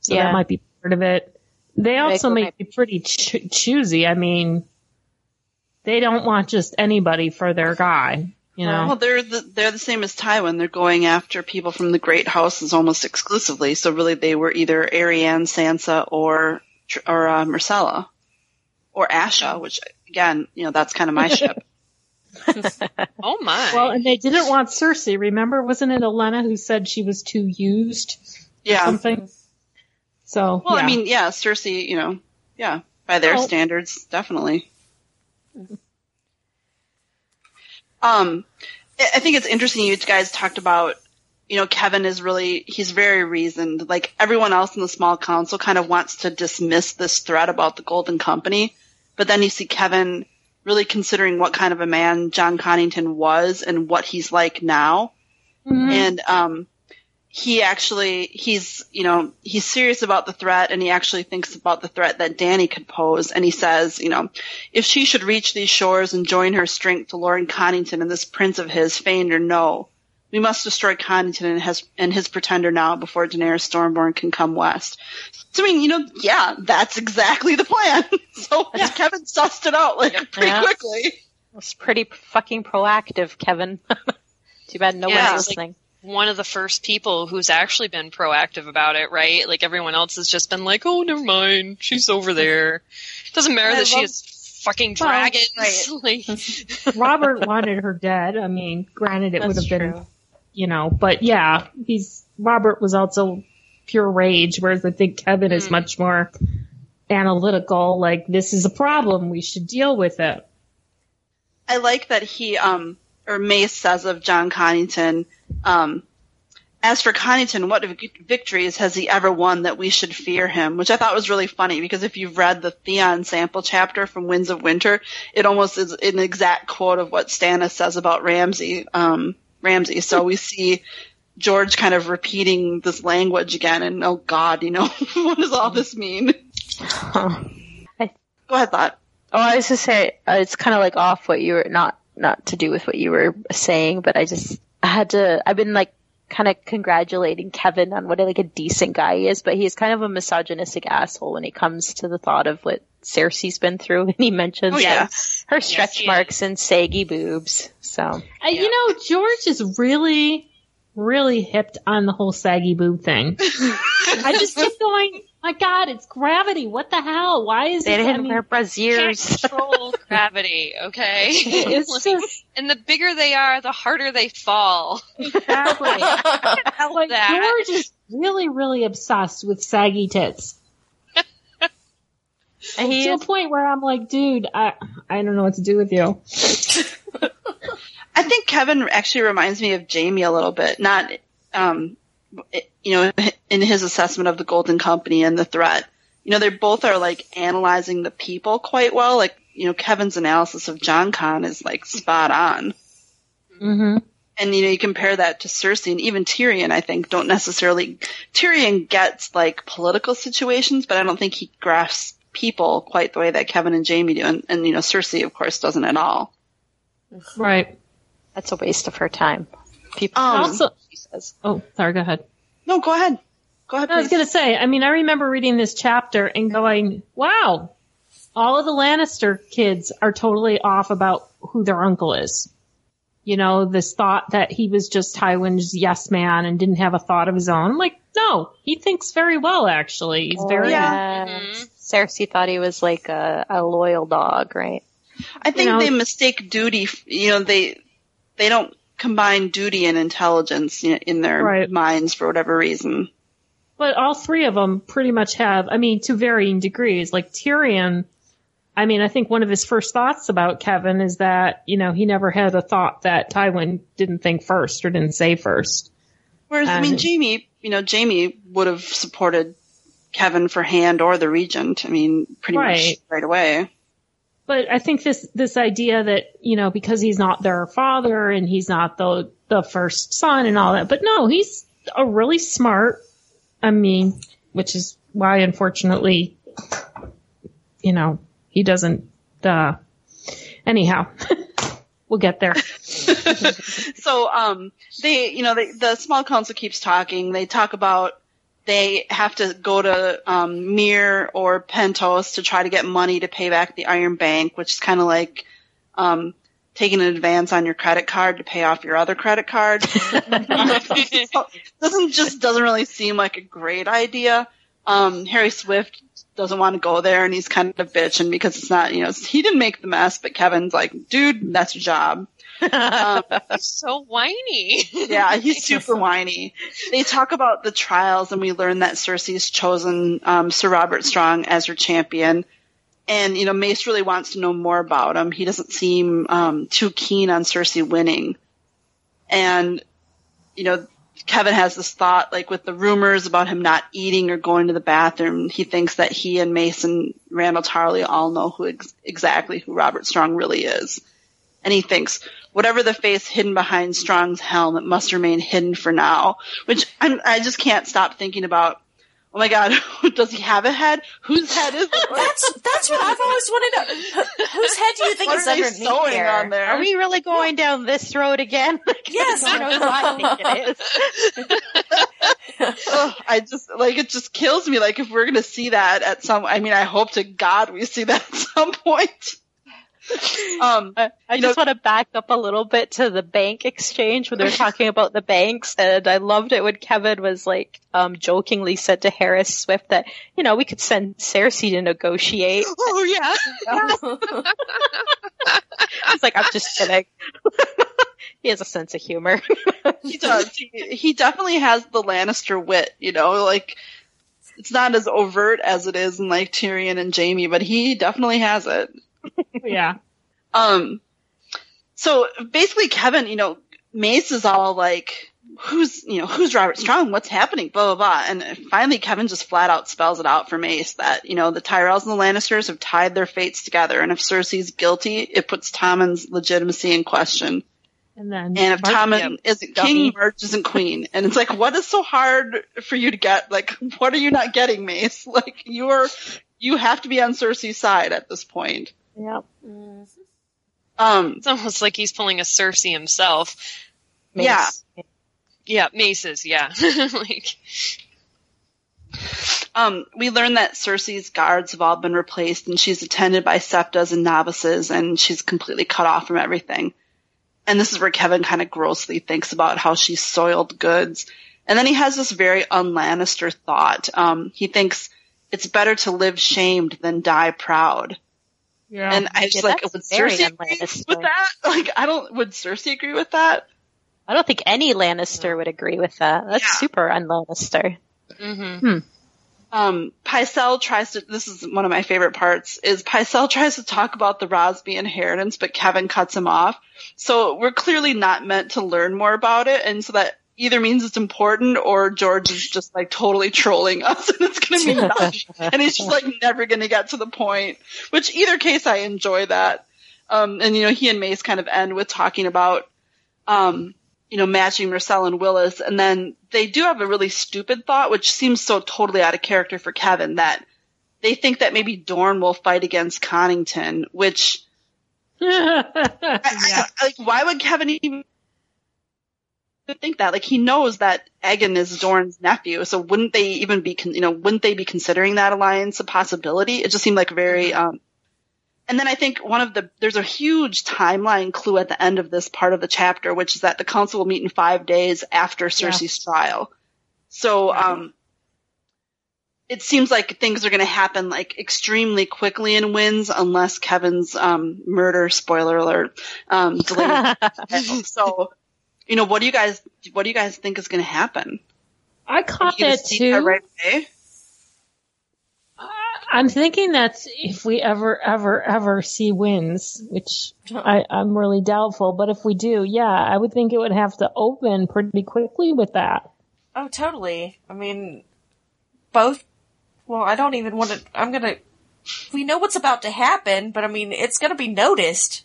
So Yeah. that might be part of it. They also may be pretty cho- choosy. I mean, they don't want just anybody for their guy, you know. Well, they're the, they're the same as Tywin. They're going after people from the great houses almost exclusively. So really, they were either Arianne, Sansa, or or uh, Myrcella, or Asha, which again, you know, that's kind of my ship. Oh my. Well, and they didn't want Cersei. Remember, wasn't it Olenna who said she was too used? Yeah. Something. So. Well, yeah. I mean, yeah, Cersei, you know, yeah, by their Well- standards, definitely. Um, I I think it's interesting you guys talked about, you know, Kevan is really, he's very reasoned. Like everyone else in the small council kind of wants to dismiss this threat about the Golden Company, but then you see Kevan really considering what kind of a man Jon Connington was and what he's like now. Mhm. and um he actually he's you know he's serious about the threat and he actually thinks about the threat that Dany could pose. And he says you know if she should reach these shores and join her strength to Lord Connington and this prince of his feigned or no we must destroy Connington and his and his pretender now before Daenerys Stormborn can come west so I mean you know yeah that's exactly the plan so Kevan sussed it out like pretty Yeah. quickly It's pretty fucking proactive, Kevan. Too bad no Yeah, one's like- one of the first people who's actually been proactive about it, right? Like everyone else has just been like, "Oh, never mind, she's over there." It Doesn't matter I that she love- has fucking Well, dragons. like, Robert wanted her dead. I mean, granted, it would have been, you know, but yeah, he's Robert was also pure rage, whereas I think Kevan is Mm. much more analytical. Like, this is a problem. We should deal with it. I like that he, um, or Mace says of Jon Connington, um, as for Connington, what victories has he ever won that we should fear him? Which I thought was really funny because if you've read the Theon sample chapter from Winds of Winter, it almost is an exact quote of what Stannis says about Ramsay, um, Ramsay. So we see George kind of repeating this language again and oh god, you know, what does all this mean? Huh. Go ahead, thought. Oh, I was just say uh, it's kind of like off what you were not not to do with what you were saying, but I just I had to. I've been like kind of congratulating Kevan on what like a decent guy he is, but he's kind of a misogynistic asshole when it comes to the thought of what Cersei's been through, and he mentions Oh, yeah. like, her stretch he marks and saggy boobs. So Uh, You know, George is really, really hipped on the whole saggy boob thing. I just keep going, my God, it's gravity. What the hell? Why is they it? I didn't mean, wear can't control gravity, okay? it's just and the bigger they are, the harder they fall. exactly. like that. George is really, really obsessed with saggy tits. And he to a point where I'm like, dude, I I don't know what to do with you. I think Kevan actually reminds me of Jaime a little bit. Not, um, you know, in his assessment of the Golden Company and the threat. You know, they both are like analyzing the people quite well. Like, you know, Kevan's analysis of Jon Con is like spot on. Mm-hmm. And you know, you compare that to Cersei and even Tyrion, I think, don't necessarily, Tyrion gets like political situations, but I don't think he grasps people quite the way that Kevan and Jaime do. And, and you know, Cersei, of course, doesn't at all. Right. That's a waste of her time. People Um, also, she says. oh, sorry, go ahead. No, go ahead. Go ahead. I was going to say, I mean, I remember reading this chapter and going, wow, all of the Lannister kids are totally off about who their uncle is. You know, this thought that he was just Tywin's yes man and didn't have a thought of his own. I'm like, no, he thinks very well, actually. He's very, yeah. Mhm. Cersei thought he was like a, a loyal dog, right? I think know- they mistake duty. You know, they they don't combine duty and intelligence in in their Right. minds for whatever reason. but all three of them pretty much have, I mean, to varying degrees. Like Tyrion, I mean, I think one of his first thoughts about Kevan is that, you know, he never had a thought that Tywin didn't think first or didn't say first. Whereas, I mean, Jaime, you know, Jaime would have supported Kevan for Hand or the Regent. I mean, pretty much Right. right away. But I think this this idea that you know because he's not their father and he's not the the first son and all that, but no, he's a really smart. I mean, which is why unfortunately, you know, he doesn't. Uh, anyhow, we'll get there. so um they you know they, the small council keeps talking they talk about they have to go to um Myr or Pentos to try to get money to pay back the Iron Bank which is kind of like um taking an advance on your credit card to pay off your other credit card. Doesn't just doesn't really seem like a great idea. Um Harys Swyft doesn't want to go there and he's kind of bitching because it's not you know he didn't make the mess but Kevan's like dude that's your job um, He's so whiny. yeah, he's super whiny. They talk about the trials, and we learn that Cersei's chosen um, Sir Robert Strong as her champion. And you know, Mace really wants to know more about him. He doesn't seem um, too keen on Cersei winning. And you know, Kevan has this thought, like with the rumors about him not eating or going to the bathroom, he thinks that he and Mace and Randyll Tarly all know who ex- exactly who Robert Strong really is. And he thinks, whatever the face hidden behind Strong's helm, it must remain hidden for now. Which I'm, I just can't stop thinking about. Oh my God, does he have a head? Whose head is it? That's that's what I've always wanted to. who- Whose head do you think what is are underneath sewing there? on there? Are we really going down this road again? Yes. I don't know who I think it is. Ugh, oh, I just like it. Just kills me. Like if we're gonna see that at some, I mean, I hope to God we see that at some point. Um, I, I just know- want to back up a little bit to the bank exchange when they were talking about the banks, and I loved it when Kevan was like, um, jokingly said to Harys Swyft that, you know, we could send Cersei to negotiate. Oh yeah. He's like, I'm just kidding. he has a sense of humor. he does. He, he definitely has the Lannister wit. You know, like it's not as overt as it is in like Tyrion and Jaime, but he definitely has it. Yeah. Um, so basically, Kevan, you know, Mace is all like, "Who's, you know, who's Robert Strong? What's happening?" Blah blah blah. And finally, Kevan just flat out spells it out for Mace that you know the Tyrells and the Lannisters have tied their fates together, and if Cersei's guilty, it puts Tommen's legitimacy in question. And then And if Mark- Tommen isn't king, Dummy. Marge isn't queen. And it's like, what is so hard for you to get? Like, what are you not getting, Mace? Like, you're, you have to be on Cersei's side at this point. Yeah. Um, It's almost like he's pulling a Cersei himself. Yeah. Yeah, Maces. Yeah. like um, we learn that Cersei's guards have all been replaced and she's attended by septas and novices and she's completely cut off from everything. And this is where Kevan kind of grossly thinks about how she's soiled goods. And then he has this very un-Lannister thought. Um, he thinks it's better to live shamed than die proud. Yeah. And I was Yeah, like, would very Cersei agree un-Lannister. with that? Like, I don't, would Cersei agree with that? I don't think any Lannister would agree with that. That's Yeah. super un-Lannister. hmm um, Pycelle tries to, this is one of my favorite parts, is Pycelle tries to talk about the Rosby inheritance, but Kevan cuts him off. So we're clearly not meant to learn more about it, and so that either means it's important or George is just like totally trolling us and it's gonna mean nothing. and he's just like never gonna get to the point. Which either case I enjoy that. Um, and you know, he and Mace kind of end with talking about, um, you know, matching Marcel and Willas. And then they do have a really stupid thought, which seems so totally out of character for Kevan, that they think that maybe Dorn will fight against Connington, which, I, I- like, why would Kevan even think that. Like he knows that Aegon is Dorn's nephew, so wouldn't they even be, con- you know, wouldn't they be considering that alliance a possibility? It just seemed like very. um And then I think one of the there's a huge timeline clue at the end of this part of the chapter, which is that the council will meet in five days after Cersei's trial. So um it seems like things are going to happen like extremely quickly in Winds unless Kevan's um, murder spoiler alert um, delays. so, you know, what do you guys what do you guys think is going to happen? I caught that see too. That right away? I'm thinking that's if we ever, ever, ever see Winds, which I, I'm really doubtful. But if we do, yeah, I would think it would have to open pretty quickly with that. Oh, totally. I mean, both. Well, I don't even want to. I'm gonna. We know what's about to happen, but I mean, it's gonna be noticed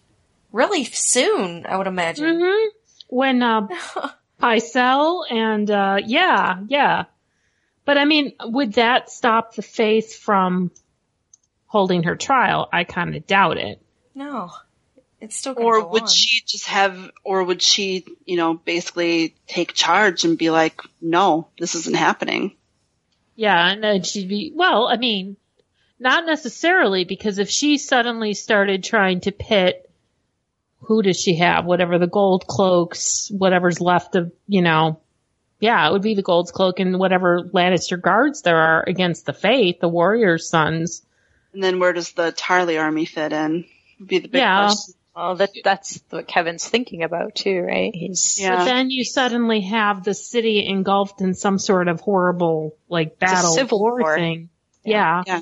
really soon. I would imagine. hmm When uh, Pycelle and uh, yeah, yeah. But I mean, would that stop the Faith from holding her trial? I kind of doubt it. No, it's still. Gonna Or go would on. she just have, or would she, you know, basically take charge and be like, no, this isn't happening? Yeah, and then she'd be, well, I mean, not necessarily, because if she suddenly started trying to pit, who does she have? Whatever the gold cloaks, whatever's left of, you know, yeah, it would be the gold cloak and whatever Lannister guards there are against the Faith, the warriors' sons. And then where does the Tarly army fit in? Would be the big Yeah. question. Well, that that's what Kevan's thinking about too, right? He's Yeah. But then you suddenly have the city engulfed in some sort of horrible, like, battle civil war, war. thing. Yeah. Yeah.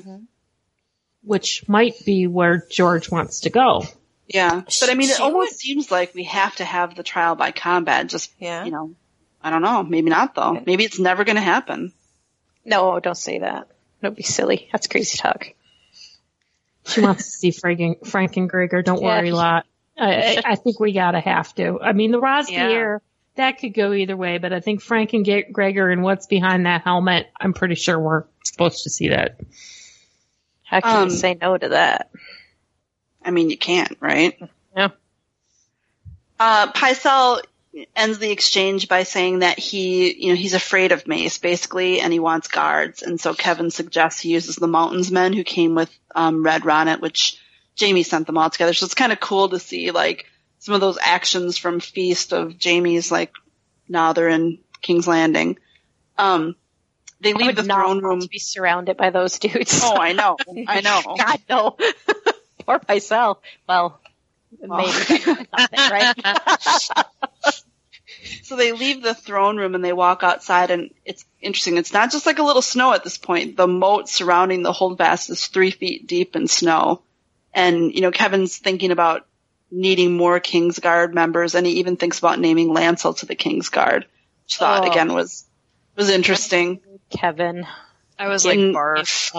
Which might be where George wants to go. Yeah, but I mean, it She almost would- seems like we have to have the trial by combat. Just Yeah. you know, I don't know. Maybe not though. Maybe it's never going to happen. no, don't say that. Don't be silly. That's crazy talk. She wants to see Frank and, Frank and Gregor. Don't Yeah. worry, lot. I, I, I think we gotta have to. I mean, the Rosvier, that could go either way, but I think Frank and Ge- Gregor and what's behind that helmet, I'm pretty sure we're supposed to see that. How can Um, you say no to that? I mean, you can't, right? Yeah. Uh, Pycelle ends the exchange by saying that he, you know, he's afraid of Mace basically, and he wants guards. And so Kevan suggests he uses the Mountains Men who came with um, Red Ronnet, which Jaime sent them all together. So it's kind of cool to see like some of those actions from Feast of Jaime's, like now they're in King's Landing. Um, they leave the throne want room. to be surrounded by those dudes. Oh, I know, I know. God no. Poor myself. Well, Well. maybe something, right? So they leave the throne room and they walk outside and it's interesting. It's not just like a little snow at this point. The moat surrounding the holdfast is three feet deep in snow. And, you know, Kevan's thinking about needing more Kingsguard members and he even thinks about naming Lancel to the Kingsguard, which I thought Oh. again was, was interesting. Kevan. I was like, In- barf.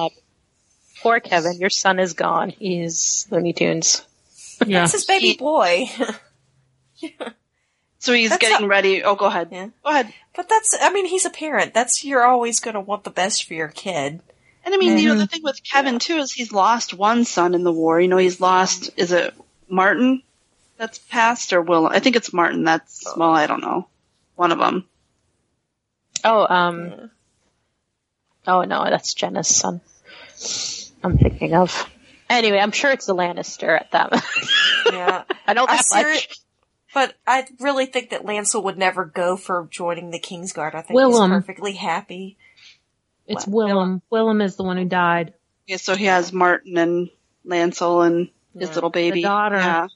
Poor Kevan. Your son is gone. He's Looney Tunes. Yeah. That's his baby He- boy. So he's That's getting how- ready. Oh, go ahead. Yeah. Go ahead. but that's, I mean, he's a parent. That's, you're always gonna want the best for your kid. And I mean, you Mm-hmm. know, the thing with Kevan too is he's lost one son in the war. You know, he's lost, is it Martyn that's passed or Will? I think it's Martyn that's, well, I don't know. One of them. Oh, um. Oh no, that's Genna's son. I'm thinking of. Anyway, I'm sure it's the Lannister at that. Yeah. I know I that seri- much. But I really think that Lancel would never go for joining the Kingsguard. I think Willem. he's perfectly happy. It's What? Willem. Willem is the one who died. Yeah, so he has Martyn and Lancel and his Yeah. little baby. The daughter. Yeah.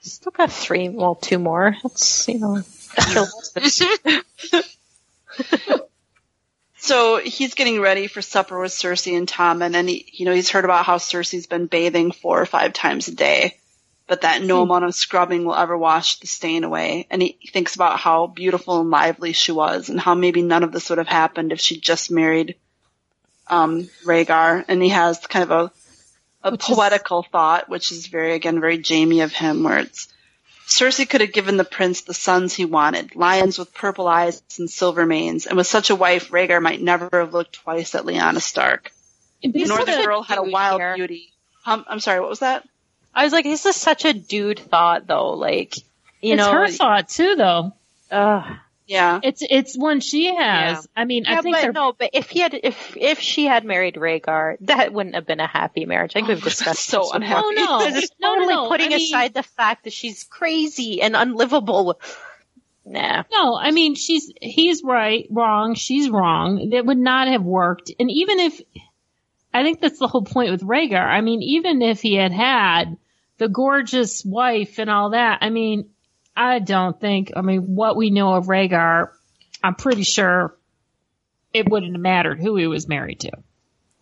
Still got three, well, two more. That's you know. So he's getting ready for supper with Cersei and Tommen, and then he, you know, he's heard about how Cersei's been bathing four or five times a day, but that no amount of scrubbing will ever wash the stain away. And he thinks about how beautiful and lively she was, and how maybe none of this would have happened if she'd just married um, Rhaegar. And he has kind of a a Which is- poetical thought, which is very again very Jaime of him, where it's Cersei could have given the prince the sons he wanted, lions with purple eyes and silver manes, and with such a wife, Rhaegar might never have looked twice at Lyanna Stark. The Northern girl had a wild here. beauty. Um, I'm sorry, what was that? I was like, this is such a dude thought, though. Like, you know it's know, her thought too, though. uh, Yeah. It's it's one she has. I mean, yeah, I think but no, but if he had, if if she had married Rhaegar, that wouldn't have been a happy marriage. I think Oh, we've discussed so this unhappy. Oh no, it's no, no, totally no. putting I mean- aside the fact that she's crazy and unlivable. Nah. No, I mean she's he's right, wrong, she's wrong. That would not have worked. And even if I think that's the whole point with Rhaegar. I mean, even if he had had the gorgeous wife and all that, I mean, I don't think. I mean, what we know of Rhaegar, I'm pretty sure it wouldn't have mattered who he was married to.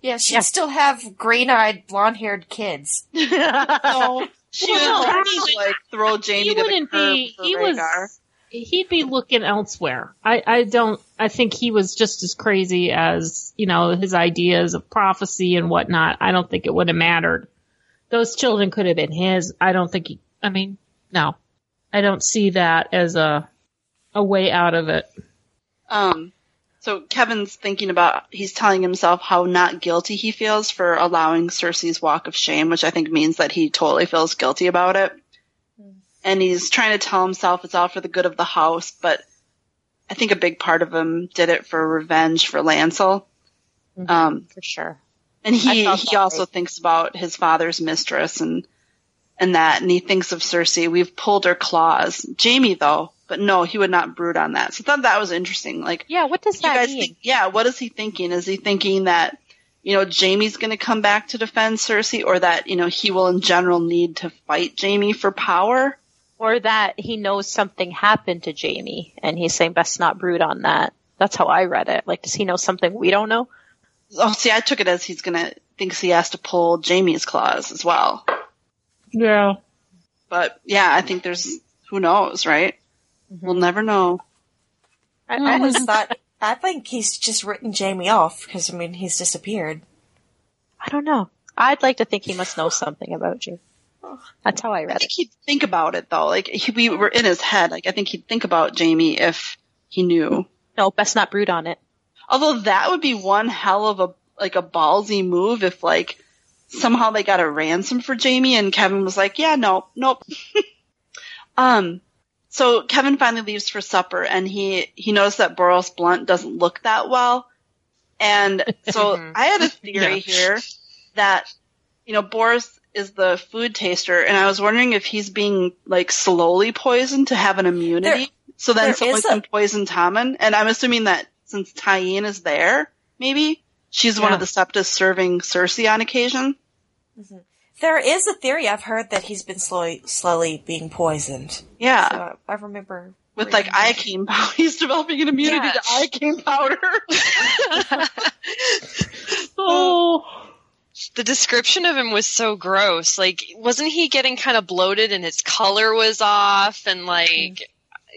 Yeah, she'd Yeah. still have green-eyed, blonde-haired kids. So she Well, would I probably like throw Jaime he to the wouldn't curb be. for He Rhaegar. was. He'd be looking elsewhere. I, I don't. I think he was just as crazy as you know his ideas of prophecy and whatnot. I don't think it would have mattered. Those children could have been his. I don't think he. I mean, no, I don't see that as a a way out of it. Um, so Kevan's thinking about, he's telling himself how not guilty he feels for allowing Cersei's walk of shame, which I think means that he totally feels guilty about it. And he's trying to tell himself it's all for the good of the house, but I think a big part of him did it for revenge for Lancel. Um, for sure. and he he also way. thinks about his father's mistress and and that, and he thinks of Cersei. We've pulled her claws. Jaime though, but no, he would not brood on that. So I thought that was interesting. Like Yeah, what does you that guys mean? think, yeah, what is he thinking? Is he thinking that, you know, Jaime's going to come back to defend Cersei or that, you know, he will in general need to fight Jaime for power? or that he knows something happened to Jaime and he's saying best not brood on that. That's how I read it. Like, does he know something we don't know? Oh, see, I took it as he's going to, thinks he has to pull Jaime's claws as well. Yeah. But yeah, I think there's, who knows, right? We'll never know. I Mm-hmm. always thought, I think he's just written Jaime off, because, I mean, he's disappeared. I don't know. I'd like to think he must know something about you. That's how I I read it. I think he'd think about it though. Like, he, we were in his head. Like, I think he'd think about Jaime if he knew. No, best not brood on it. Although that would be one hell of a like a ballsy move if like somehow they got a ransom for Jaime and Kevan was like, "Yeah, no, nope." um so Kevan finally leaves for supper and he he knows that Boros Blount doesn't look that well. And so I had a theory Yeah. here that you know Boros is the food taster and I was wondering if he's being like slowly poisoned to have an immunity. There- so then someone a- can poison Tommen and I'm assuming that since Tyene is there, maybe she's one of the septas serving Cersei on occasion. Mm-hmm. There is a theory I've heard that he's been slowly, slowly being poisoned. Yeah. So I remember. With like reading that. iocane powder. He's developing an immunity Yeah. to iocane powder. Oh. the description of him was so gross. Like, wasn't he getting kind of bloated and his color was off and like, He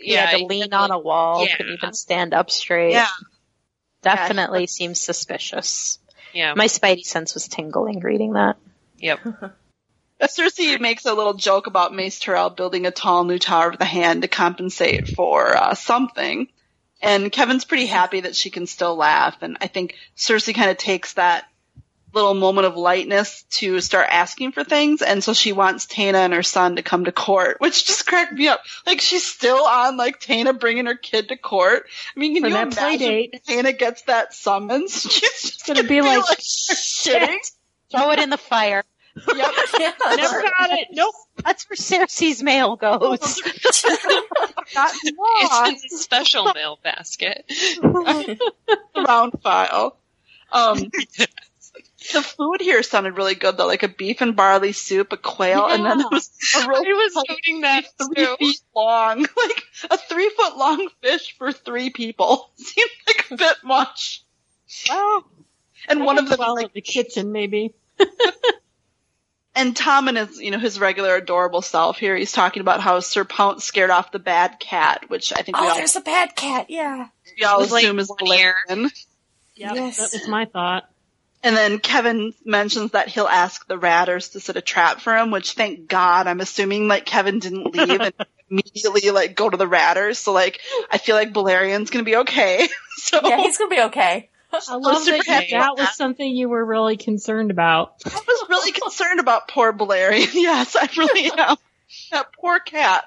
yeah, had to lean on a wall, Yeah. couldn't even stand up straight. yeah. Definitely seems suspicious. yeah, My spidey sense was tingling reading that. yep. Cersei makes a little joke about Mace Tyrell building a tall new Tower of the Hand to compensate for uh, something. And Kevan's pretty happy that she can still laugh. And I think Cersei kind of takes that little moment of lightness to start asking for things. And so she wants Taena and her son to come to court, which just cracked me up. Like she's still on like Taena bringing her kid to court. I mean, can For you that play imagine date. Taena gets that summons? She's just Gonna be like, shitting. Throw it in the fire. Yep. Yeah. Never got it. Nope. That's where Cersei's mail goes. Not It's in a special mail basket. round file. Um, the food here sounded really good though, like a beef and barley soup, a quail, and then there was a roast I was like noting that three too. feet long, like a three foot long fish for three people. Seemed like a bit much. well, And one of them, well like, the kitchen, maybe. and Tom and his, you know, his regular adorable self here. He's talking about how Sir Pounce scared off the bad cat, which I think we Oh, all, there's a bad cat, yeah. we all It was like is one ear. Balerion. Yeah, Yes. that was my thought. And then Kevan mentions that he'll ask the Ratters to set a trap for him, which thank God, I'm assuming like Kevan didn't leave and immediately like go to the Ratters. So like, I feel like Balerion's gonna be okay. so Yeah, he's gonna be okay. I love super that happy that was something you were really concerned about. I was really concerned about poor Balerion. yes, I really am. That poor cat.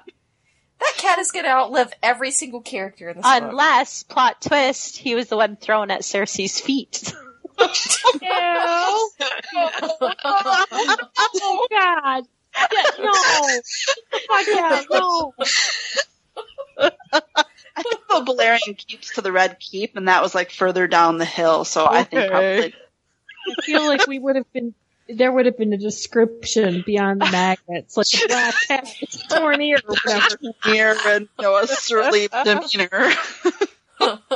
That cat is going to outlive every single character in this book. Unless, plot twist, he was the one thrown at Cersei's feet. Oh God! Yeah, no! Fuck yeah, no! I think the Balerion keeps to the Red Keep, and that was like further down the hill. So I think probably I feel like we would have been. There would have been a description beyond the magnets, like a black cat, torn ear, or whatever. near and you know, a surly demeanor.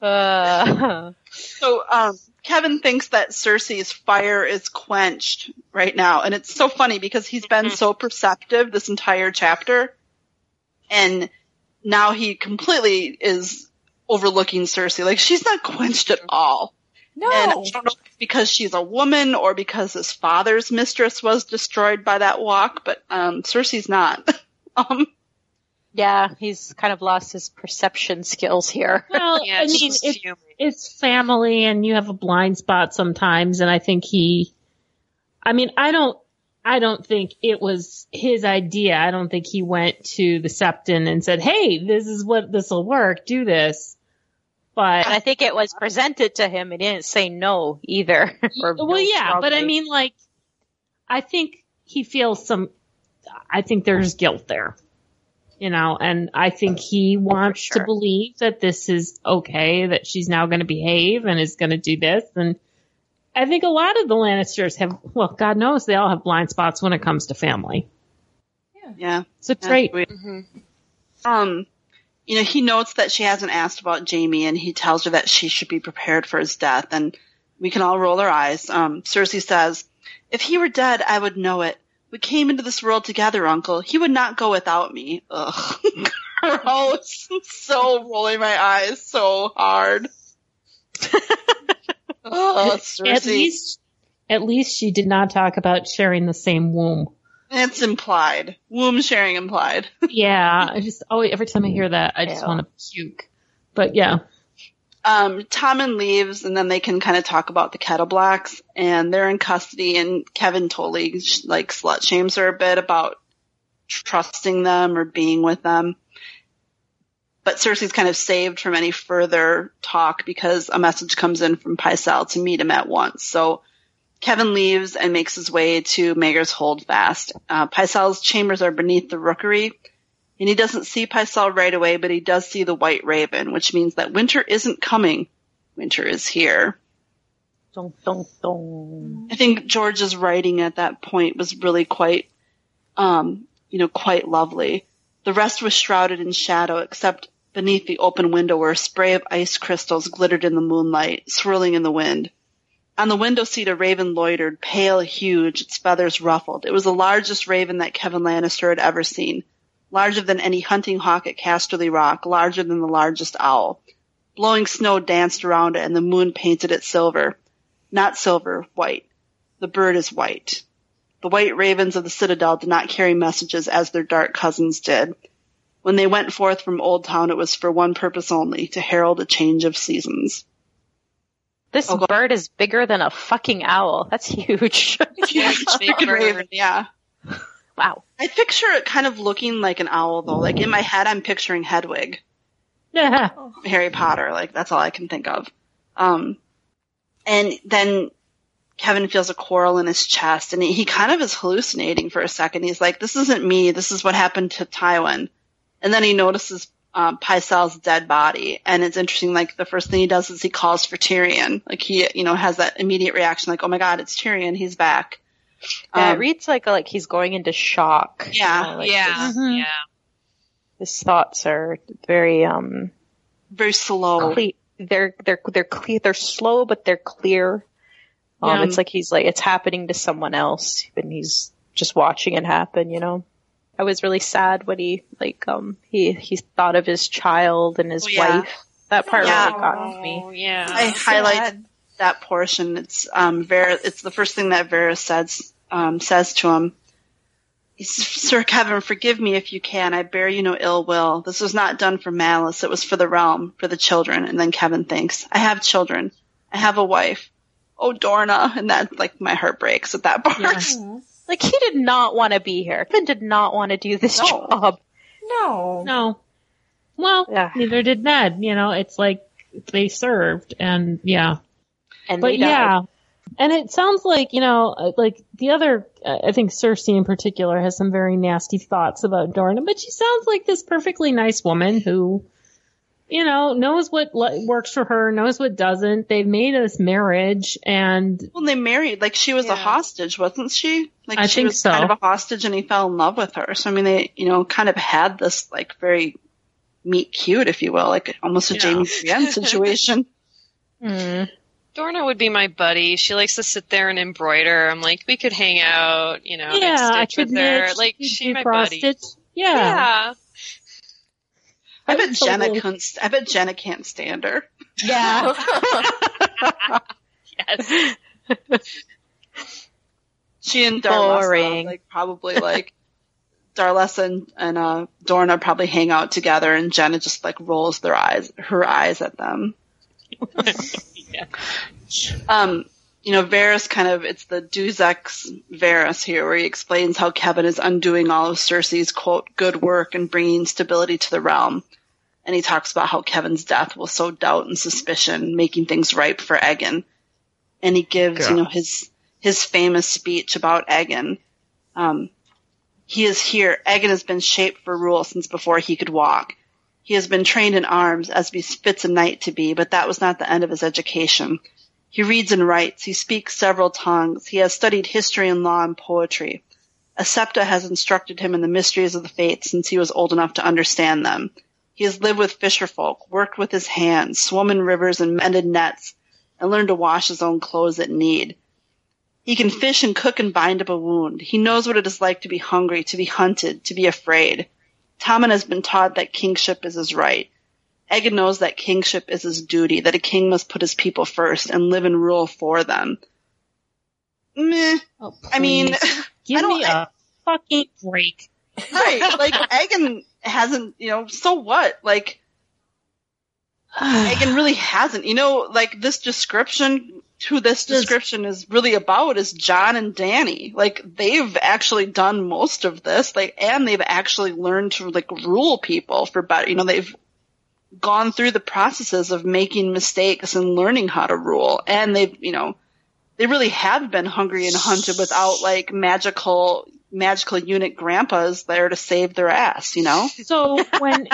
Uh, So um, Kevan thinks that Cersei's fire is quenched right now, and it's so funny because he's been so perceptive this entire chapter, and now he completely is overlooking Cersei. Like she's not quenched at all. no. And I don't know if it's because she's a woman or because his father's mistress was destroyed by that walk, but um, Cersei's not. um, yeah, he's kind of lost his perception skills here. Well, Yeah, I mean, just it's, it's family, and you have a blind spot sometimes, and I think he. I mean, I don't. I don't think it was his idea. I don't think he went to the Septon and said, "Hey, this is what this will work. Do this." But And I think it was presented to him. He didn't say no either. or well, no yeah, but I mean, like, I think he feels some. I think there's guilt there, you know, and I think he wants sure. to believe that this is okay, that she's now going to behave and is going to do this, and I think a lot of the Lannisters have. Well, God knows they all have blind spots when it comes to family. yeah. yeah. It's a trait. we- Mhm. Um, you know, he notes that she hasn't asked about Jaime, and he tells her that she should be prepared for his death. And we can all roll our eyes. Um, Cersei says, "If he were dead, I would know it. We came into this world together, Uncle. He would not go without me." Ugh, gross. so rolling my eyes so hard. oh, Cersei. At least, at least she did not talk about sharing the same womb. it's implied. Womb sharing implied. Yeah, I just oh, every time I hear that, I just Ew. want to puke. But yeah, um, Tommen leaves, and then they can kind of talk about the Kettleblacks, and they're in custody. And Kevan totally like slut shames her a bit about trusting them or being with them. But Cersei's kind of saved from any further talk because a message comes in from Pycelle to meet him at once. So Kevan leaves and makes his way to Maegor's Holdfast. Uh, Pycelle's chambers are beneath the rookery, and he doesn't see Pycelle right away, but he does see the White Raven, which means that winter isn't coming. Winter is here. Dun, dun, dun. I think George's writing at that point was really quite, um, you know, quite lovely. The rest was shrouded in shadow, except beneath the open window where a spray of ice crystals glittered in the moonlight, swirling in the wind. On the window seat, a raven loitered, pale, huge, its feathers ruffled. It was the largest raven that Kevan Lannister had ever seen. Larger than any hunting hawk at Casterly Rock, larger than the largest owl. Blowing snow danced around it, and the moon painted it silver. Not silver, white. The bird is white. The white ravens of the citadel did not carry messages as their dark cousins did. When they went forth from Oldtown, it was for one purpose only, to herald a change of seasons. This Oh, bird is bigger than a fucking owl. That's huge. Huge big bird. raven, yeah. Wow. I picture it kind of looking like an owl though. Like in my head, I'm picturing Hedwig, yeah, Harry Potter. Like that's all I can think of. Um, and then Kevan feels a quarrel in his chest, and he, kind of is hallucinating for a second. He's like, "This isn't me. This is what happened to Tywin." And then he notices um, Pycelle's dead body, and it's interesting. Like the first thing he does is he calls for Tyrion. Like he, you know, has that immediate reaction, like, "Oh my God, it's Tyrion. He's back." Yeah, it Um, reads like like he's going into shock. you Yeah. know, like yeah, His, Mhm. yeah. his thoughts are very um very slow. cle- they're they're they're clear. They're slow, but they're clear. Um, Yeah. it's like he's like it's happening to someone else, and he's just watching it happen. You know. I was really sad when he like um he he thought of his child and his Oh, yeah. wife. That part Yeah. really got me. Oh, yeah. I highlighted that portion. It's um Varys. It's the first thing that Varys says um says to him. He's, Sir Kevan, forgive me if you can. I bear you no ill will. This was not done for malice. It was for the realm, for the children. And then Kevan thinks, I have children. I have a wife. Oh, Dorna. And that, like, my heart breaks at that part. Yeah. Like he did not want to be here. Kevin did not want to do this No. job. No. No. Well, Yeah. neither did Ned. You know, it's like they served, and yeah. And But they died. yeah, and it sounds like you know, uh, like the other. Uh, I think Cersei in particular has some very nasty thoughts about Dorna, but she sounds like this perfectly nice woman who, you know, knows what li- works for her, knows what doesn't. They've made this marriage, and When they married, like she was Yeah. a hostage, wasn't she? Like I she think was so. kind of a hostage, and he fell in love with her. So I mean, they you know kind of had this like very meet cute, if you will, like almost a Yeah. Jaime Brienne situation. mm, Dorna would be my buddy. She likes to sit there and embroider. I'm like, we could hang out, you know, yeah, I stitch could with her. knit, Like, she'd she my buddy. stitch. Yeah. Yeah. I bet Genna Totally. couldn't. st- I bet Genna can't stand her. Yeah. Yes. She and Darlessa, Boring. like probably like Darlessa and, and uh, Dorna probably hang out together, and Genna just like rolls their eyes, her eyes at them. Yeah. Um, you know, Varys kind of it's the Ex Varys here, where he explains how Kevan is undoing all of Cersei's quote good work and bringing stability to the realm. And he talks about how Kevan's death will sow doubt and suspicion, making things ripe for Aegon. And he gives, you know, his his famous speech about Aegon. Um, he is here. Aegon has been shaped for rule since before he could walk. He has been trained in arms as befits a knight to be, but that was not the end of his education. He reads and writes. He speaks several tongues. He has studied history and law and poetry. A septa has instructed him in the mysteries of the fates since he was old enough to understand them. He has lived with fisherfolk, worked with his hands, swum in rivers and mended nets, and learned to wash his own clothes at need. He can fish and cook and bind up a wound. He knows what it is like to be hungry, to be hunted, to be afraid. Tommen has been taught that kingship is his right. Aegon knows that kingship is his duty, that a king must put his people first and live and rule for them. Meh. Oh, I mean, give I don't- me a fucking break. right. Like, Aegon hasn't, you know, so what? Like, Aegon really hasn't. You know, like this description, who this description is really about is Jon and Dany. Like they've actually done most of this, like, and they've actually learned to like rule people for better. You know, they've gone through the processes of making mistakes and learning how to rule, and they've, you know, they really have been hungry and hunted without like magical magical unit grandpas there to save their ass. You know. So when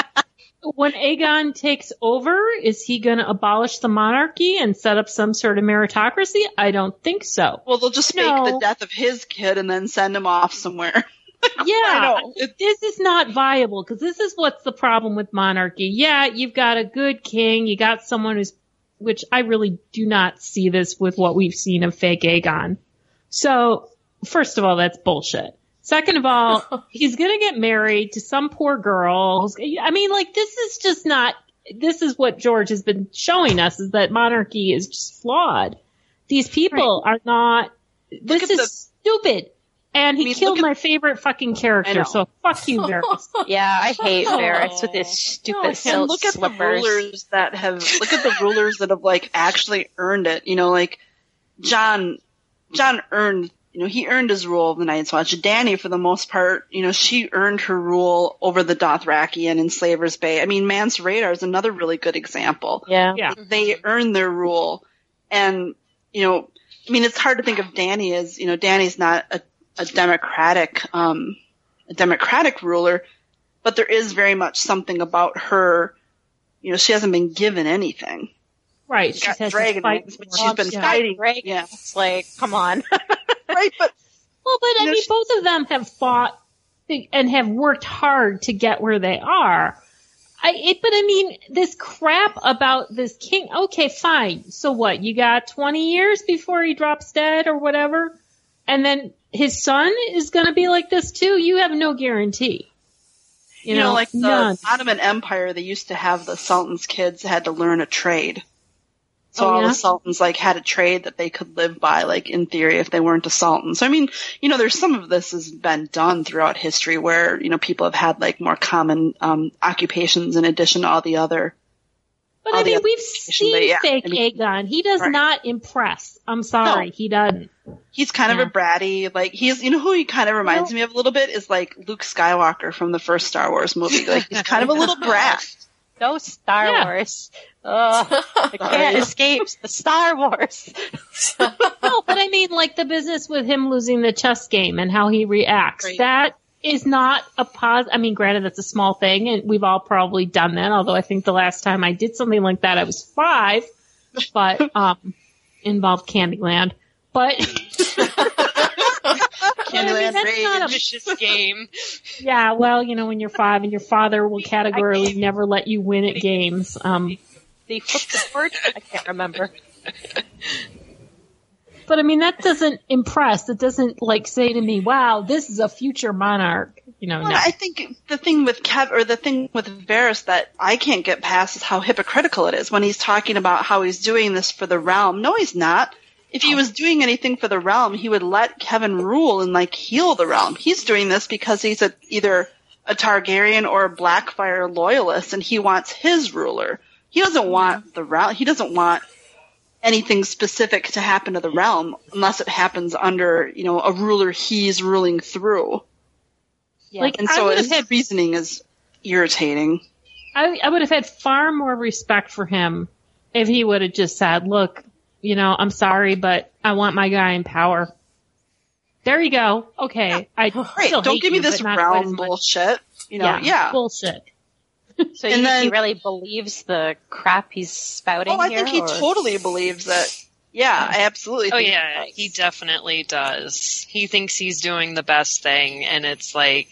when Aegon takes over, is he going to abolish the monarchy and set up some sort of meritocracy? I don't think so. Well, they'll just fake No. the death of his kid and then send him off somewhere. Yeah. This is not viable because this is what's the problem with monarchy. Yeah, you've got a good king, you got someone who's, which I really do not see this with what we've seen of fake Aegon. So, first of all, that's bullshit. Second of all, he's gonna get married to some poor girl. who's- I mean, like, this is just not, this is what George has been showing us is that monarchy is just flawed. These people are not, this is the- stupid. And he I mean, killed look at- my favorite fucking I character, know. so fuck you, Varys. Yeah, I hate Varys with his stupid No, silk look at slippers. the rulers that have look at the rulers that have like actually earned it. You know, like Jon Jon earned you know, he earned his rule of the Night's Watch. Dany, for the most part, you know, she earned her rule over the Dothraki and in Slaver's Bay. I mean, Mance Rayder is another really good example. Yeah. Yeah. they earned their rule. And, you know, I mean, it's hard to think of Dany as, you know, Dany's not a, a democratic, um, a democratic ruler, but there is very much something about her, you know, she hasn't been given anything. Right. She's She's got had dragon wings, but for she's it. been Yeah. fighting. Right. Yeah. It's like, come on. Right, but Well, but I mean, she- both of them have fought and have worked hard to get where they are. I, it, but I mean, this crap about this king. Okay, fine. So what? You got 20 years before he drops dead or whatever, and then his son is going to be like this too. You have no guarantee. You, you, know, like the none. Ottoman Empire, they used to have the Sultan's kids had to learn a trade. So Oh, all the Sultans like had a trade that they could live by, like in theory, if they weren't a Sultan. So I mean, you know, there's some of this has been done throughout history where, you know, people have had like more common um occupations in addition to all the other But I mean, we've seen but yeah, fake I mean- Aegon. He does Right. not impress. I'm sorry, No. he doesn't. He's kind of a bratty, like he's you know who he kind of reminds me of a little bit is like Luke Skywalker from the first Star Wars movie. Like he's kind of a little brat. No Star Yeah. Wars. Ugh, I can't escape the Star Wars. No, but I mean, like the business with him losing the chess game and how he reacts. Right. That is not a pos. I mean, granted, that's a small thing, and we've all probably done that. Although I think the last time I did something like that, I was five, but um, involved Candyland. But Candyland I mean, that's not a- Vicious game. yeah, well, you know, when you're five and your father will categorically never let you win at games. Um, They flipped the board. I can't remember. but I mean, that doesn't impress. It doesn't like say to me, "Wow, this is a future monarch." You know, Well, no. I think the thing with Kev or the thing with Varys that I can't get past is how hypocritical it is when he's talking about how he's doing this for the realm. No, he's not. If he was doing anything for the realm, he would let Kevan rule and like heal the realm. He's doing this because he's a, either a Targaryen or a Blackfyre loyalist, and he wants his ruler. He doesn't want the realm. He doesn't want anything specific to happen to the realm unless it happens under you know a ruler he's ruling through. Yeah. Like, And so his had reasoning is irritating. I, I would have had far more respect for him if he would have just said, look, you know, I'm sorry, but I want my guy in power. There you go. Okay. I Right. still Don't hate give me this but not quite as realm bullshit. You know, yeah. Bullshit. so and you, then- he really believes the crap he's spouting Oh, I here, think he or- totally believes it. Yeah, I absolutely Oh yeah, does. he definitely does. He thinks he's doing the best thing, and it's like,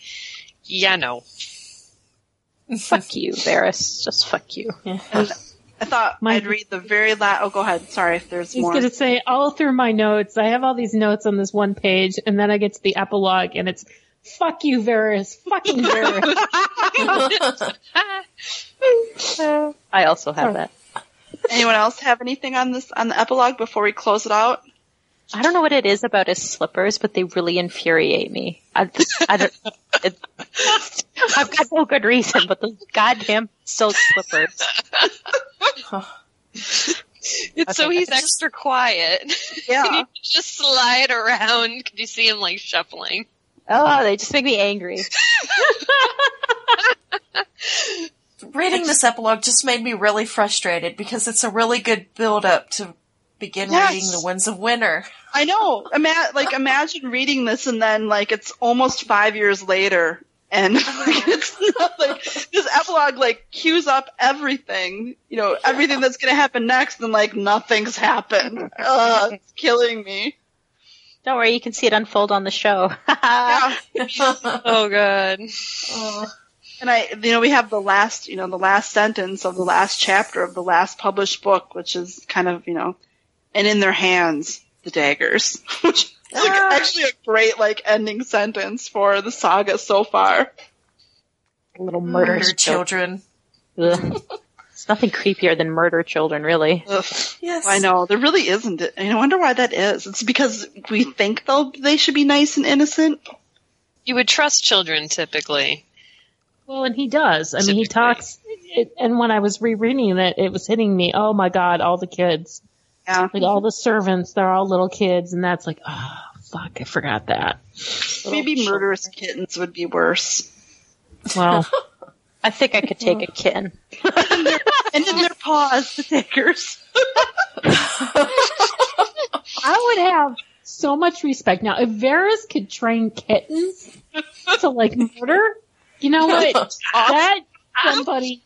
yeah, no. Fuck you, Varys. Just fuck you. I thought My- I'd read the very last. Oh, go ahead. Sorry if there's He's more. going to say all through my notes. I have all these notes on this one page, and then I get to the epilogue, and it's "fuck you, Varys, fucking Varys." I also have that. Anyone else have anything on this on the epilogue before we close it out? I don't know what it is about his slippers, but they really infuriate me. I, I don't. It, I've got no good reason, but those goddamn silk slippers. It's so he's extra quiet. Yeah. he just slide around. Could you see him like shuffling? Oh, they just make me angry. Reading this epilogue just made me really frustrated because it's a really good build up to begin Yes. reading The Winds of Winter. I know. Ima- like imagine reading this and then like it's almost five years later and like, it's not like this epilogue like cues up everything, you know, everything that's gonna happen next and like nothing's happened. Ugh, it's killing me. Don't worry, you can see it unfold on the show. Yeah. Oh god. Oh. And I, you know, we have the last, you know, the last sentence of the last chapter of the last published book, which is kind of, you know, and in their hands, the daggers, which is like ah. actually a great, like, ending sentence for the saga so far. Little murder Murdered children. Ugh. It's nothing creepier than murder children, really. Ugh. Yes. I know there really isn't. And I wonder why that is. It's because we hmm. think they'll they should be nice and innocent. You would trust children typically. Well, and he does. I mean, he talks. It, and when I was rereading it, it was hitting me. Oh my god, all the kids, Yeah. like all the servants, they're all little kids, and that's like, oh fuck, I forgot that. Maybe murderous kittens would be worse. Well, I think I could take a kitten. And in their paws, the daggers. I would have so much respect now if Varys could train kittens to like murder. You know what? that somebody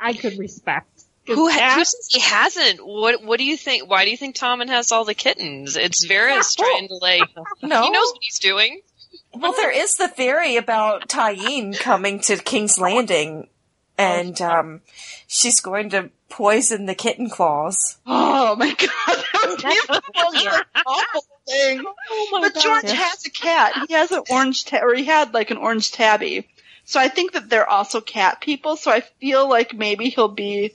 I could respect. Who, ha- who says he hasn't? What What do you think? Why do you think Tommen has all the kittens? It's Varys trying to like. no. He knows what he's doing. Well, there is the theory about Tyene coming to King's Landing, and um, she's going to poison the kitten claws. Oh my god, that would be the most awful thing. Oh my But god! George has a cat. He has an orange ta- or he had like an orange tabby. So I think that they're also cat people. So I feel like maybe he'll be,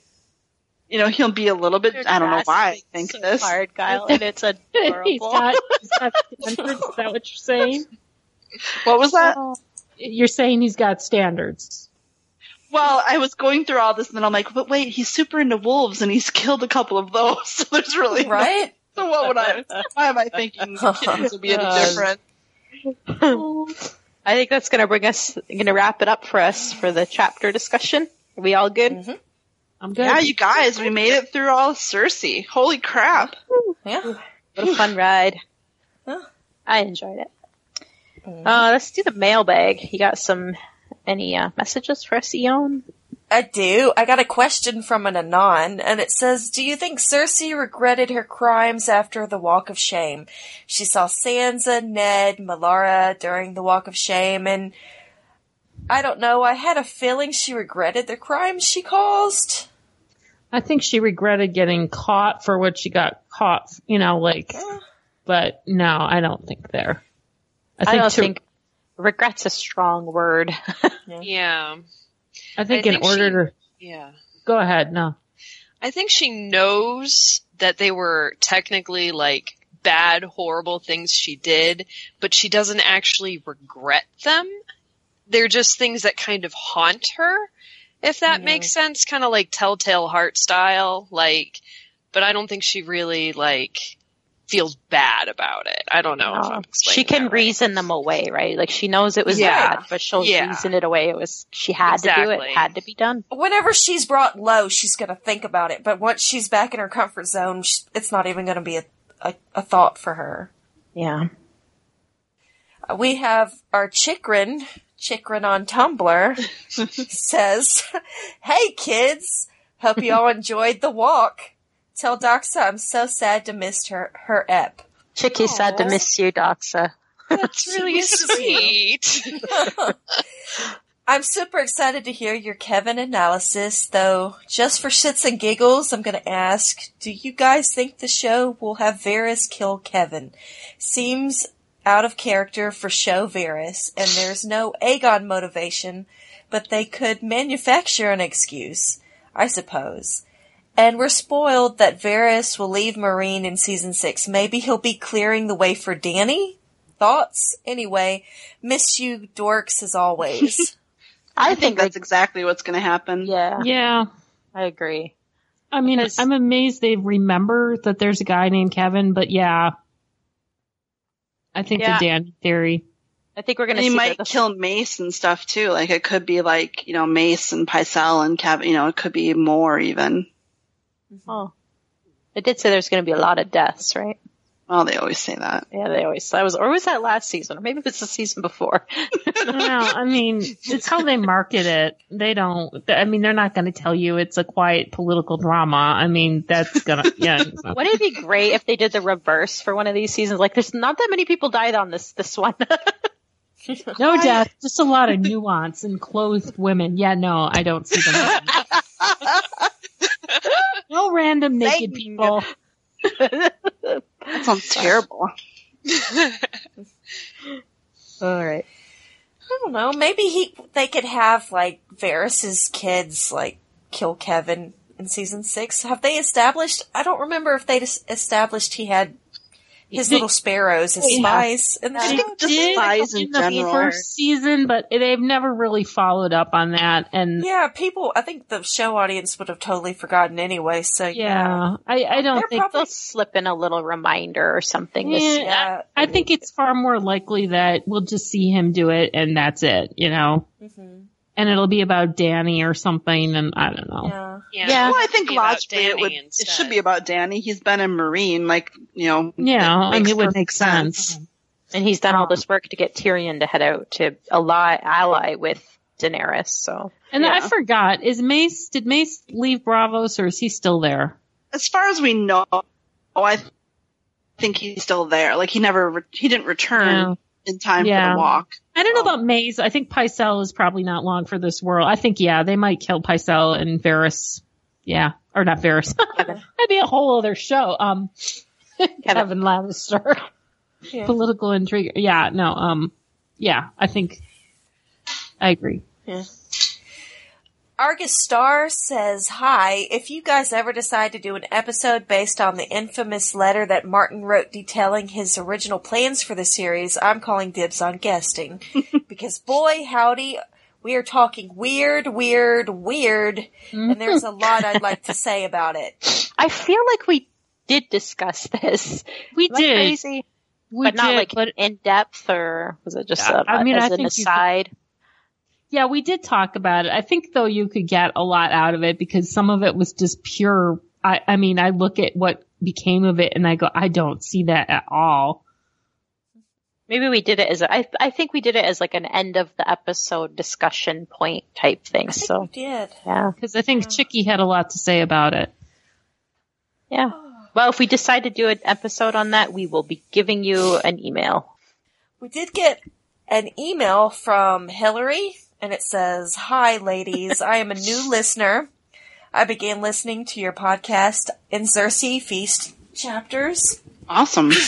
you know, he'll be a little bit. I don't know why I think so this. hard, Kyle, and it's adorable. he's got, he's got standards. Is that what you're saying? What was that? You're saying he's got standards. Well, I was going through all this, and then I'm like, but wait, he's super into wolves, and he's killed a couple of those. So there's really no- Right? so what would I? Why am I thinking kittens would be any different? I think that's going to bring us, going to wrap it up for us for the chapter discussion. Are we all good? Mhm. I'm good. Yeah, you guys, we made it through all Cersei. Holy crap! Yeah. What a fun ride. I enjoyed it. Uh, let's do the mailbag. You got some, any, uh, messages for us, Eon? I do. I got a question from an Anon, and it says, Do you think Cersei regretted her crimes after the Walk of Shame? She saw Sansa, Ned, Melara during the Walk of Shame, and I don't know, I had a feeling she regretted the crimes she caused. I think she regretted getting caught for what she got caught, you know, like, but no, I don't think there. I I, think, don't to- think regret's a strong word. Yeah. I think I in think order she- to Yeah. go ahead, no. I think she knows that they were technically like bad, horrible things she did, but she doesn't actually regret them. They're just things that kind of haunt her, if that Yeah. makes sense, kind of like telltale heart style, like, but I don't think she really like feels bad about it. I don't know if I'm explaining she can that right. reason them away, right? Like she knows it was Yeah. bad, but she'll Yeah. reason it away. It was, she had to do Exactly. it, had to be done. Whenever she's brought low, she's gonna think about it, but once she's back in her comfort zone, sh- it's not even gonna be a, a, a thought for her. Yeah. Uh, we have our Chikrin, Chikrin on Tumblr, says, Hey kids, hope you all enjoyed the walk. Tell Doxa I'm so sad to miss her, her ep. Chicky sad to miss you, Doxa. That's really sweet. I'm super excited to hear your Kevan analysis, though just for shits and giggles, I'm gonna ask, do you guys think the show will have Varys kill Kevan? Seems out of character for show Varys, and there's no Aegon motivation, but they could manufacture an excuse, I suppose. And we're spoiled that Varys will leave Meereen in season six. Maybe he'll be clearing the way for Dany? Thoughts? Anyway, miss you dorks as always. I think that's exactly what's going to happen. Yeah, Yeah. I agree. I mean, Because- I'm amazed they remember that there's a guy named Kevan, but yeah. I think Yeah. the Dan theory. I think we're gonna And he might the, kill Mace and stuff too. Like it could be like you know Mace and Pycelle and Kevan. You know it could be more even. Mm-hmm. Oh, it did say there's gonna be a lot of deaths, right? Well, they always say that. Yeah, they always. That was, or was that last season, or maybe it was the season before. Well, I mean, it's how they market it. They don't, I mean, they're not going to tell you it's a quiet political drama. I mean, that's gonna, yeah. Wouldn't it be great if they did the reverse for one of these seasons? Like, there's not that many people died on this this one. No death, just a lot of nuance and clothed women. Yeah, no, I don't see them. no random naked Bang. people. That sounds terrible. All right. I don't know. Maybe he they could have like Varys's kids like kill Kevan in season six. Have they established? I don't remember if they established he had his little sparrows as Yeah. spies in the I show. think just Did spies in in the general. first season, but they've never really followed up on that. And yeah, Yeah, people. I think the show audience would have totally forgotten anyway. So yeah, I, I don't They're think. probably- They'll slip in a little reminder or something. This, Yeah. yeah. I think it's far more likely that we'll just see him do it and that's it, you know. Mhm. And it'll be about Dany or something, and I don't know. yeah. Yeah. Yeah. Well, I think logically it Dany would. It should be about Dany. He's been a Meereen, like you know. Yeah, it I mean, it would perfect make sense. Mm-hmm. and he's done all this work to get Tyrion to head out to ally ally with Daenerys. So And Yeah. I forgot, is Mace, did Mace leave Braavos or is he still there? As far as we know, oh, I think he's still there. Like he never, re- he didn't return Yeah. In time for Yeah. the walk. I don't know about Mace. I think Pycelle is probably not long for this world. I think, yeah, they might kill Pycelle and Varys. Yeah. Or not Varys. That'd be a whole other show. Um, Kevan Lannister. Yeah. Political intrigue. Yeah, no, um, yeah, I think, I agree. Argus Star says, Hi, if you guys ever decide to do an episode based on the infamous letter that Martin wrote detailing his original plans for the series, I'm calling dibs on guesting. because boy, howdy, We are talking weird, weird, weird, and there's a lot I'd like to say about it. I feel like we did discuss this. We Am I did. crazy? We but not like but in depth, or was it just Yeah, a, I mean, as I an think you could- aside? Yeah, we did talk about it. I think though you could get a lot out of it because some of it was just pure. I, I mean, I look at what became of it and I go, I don't see that at all. Maybe we did it as a, I, I think we did it as like an end of the episode discussion point type thing. I think So we did. yeah, Because I think Chicky had a lot to say about it. yeah. Well, if we decide to do an episode on that, we will be giving you an email. We did get an email from Hillary, and it says, Hi, ladies. I am a new listener. I began listening to your podcast in Cersei Feast chapters. Awesome.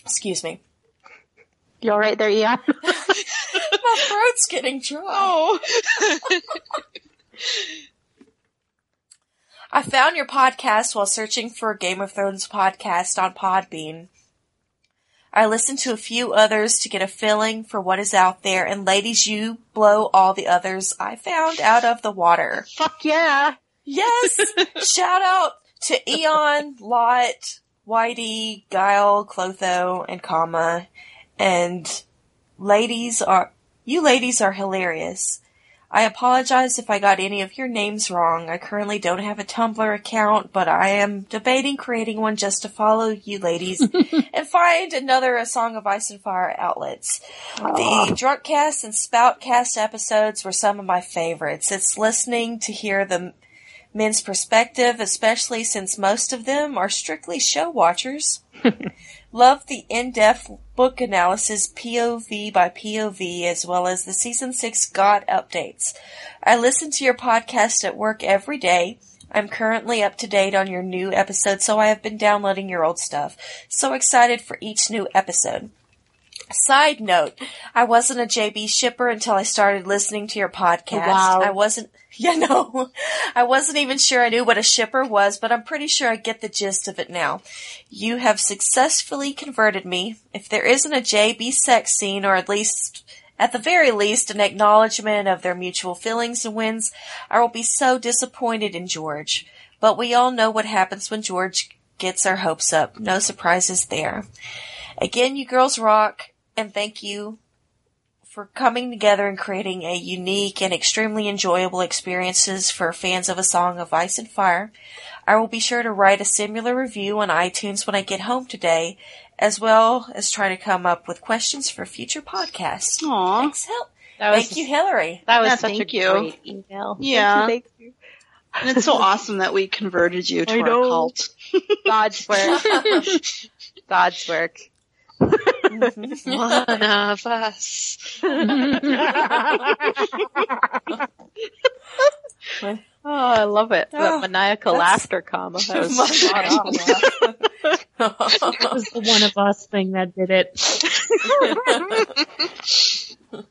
Excuse me. You all right there, Ian? My throat's getting dry. Oh. I found your podcast while searching for a Game of Thrones podcast on Podbean. I listened to a few others to get a feeling for what is out there, and ladies, you blow all the others I found out of the water. Fuck yeah! Yes! Shout out to Eon, Lot, Whitey, Guile, Clotho, and Kama. And ladies are, you ladies are hilarious. I apologize if I got any of your names wrong. I currently don't have a Tumblr account, but I am debating creating one just to follow you ladies and find another A Song of Ice and Fire outlets. The ah. Drunkcast and Spoutcast episodes were some of my favorites. It's listening to hear the men's perspective, especially since most of them are strictly show watchers. Love the in-depth book analysis POV by POV as well as the season 6 God updates. I listen to your podcast at work every day. I'm currently up to date on your new episode, so I have been downloading your old stuff. So excited for each new episode. Side note, I wasn't a JB shipper until I started listening to your podcast. Wow. I wasn't, yeah, no, I wasn't even sure I knew what a shipper was, but I'm pretty sure I get the gist of it now. You have successfully converted me. If there isn't a JB sex scene, or at least, at the very least, an acknowledgement of their mutual feelings and wins, I will be so disappointed in George. But we all know what happens when George gets our hopes up. No surprises there. Again, you girls rock, and thank you for coming together and creating a unique and extremely enjoyable experiences for fans of A Song of Ice and Fire. I will be sure to write a similar review on iTunes when I get home today, as well as try to come up with questions for future podcasts. Aw. Thanks, Hil- That was Thank you, Hillary. that was Yeah, such a thank you. great email. Yeah. Thank you, And it's so awesome that we converted you to I our know. cult. God's work. God's work. One of us. Oh, I love it. Oh, that ah, maniacal that's- laughter comma. That was spot on. That was the one of us thing that did it.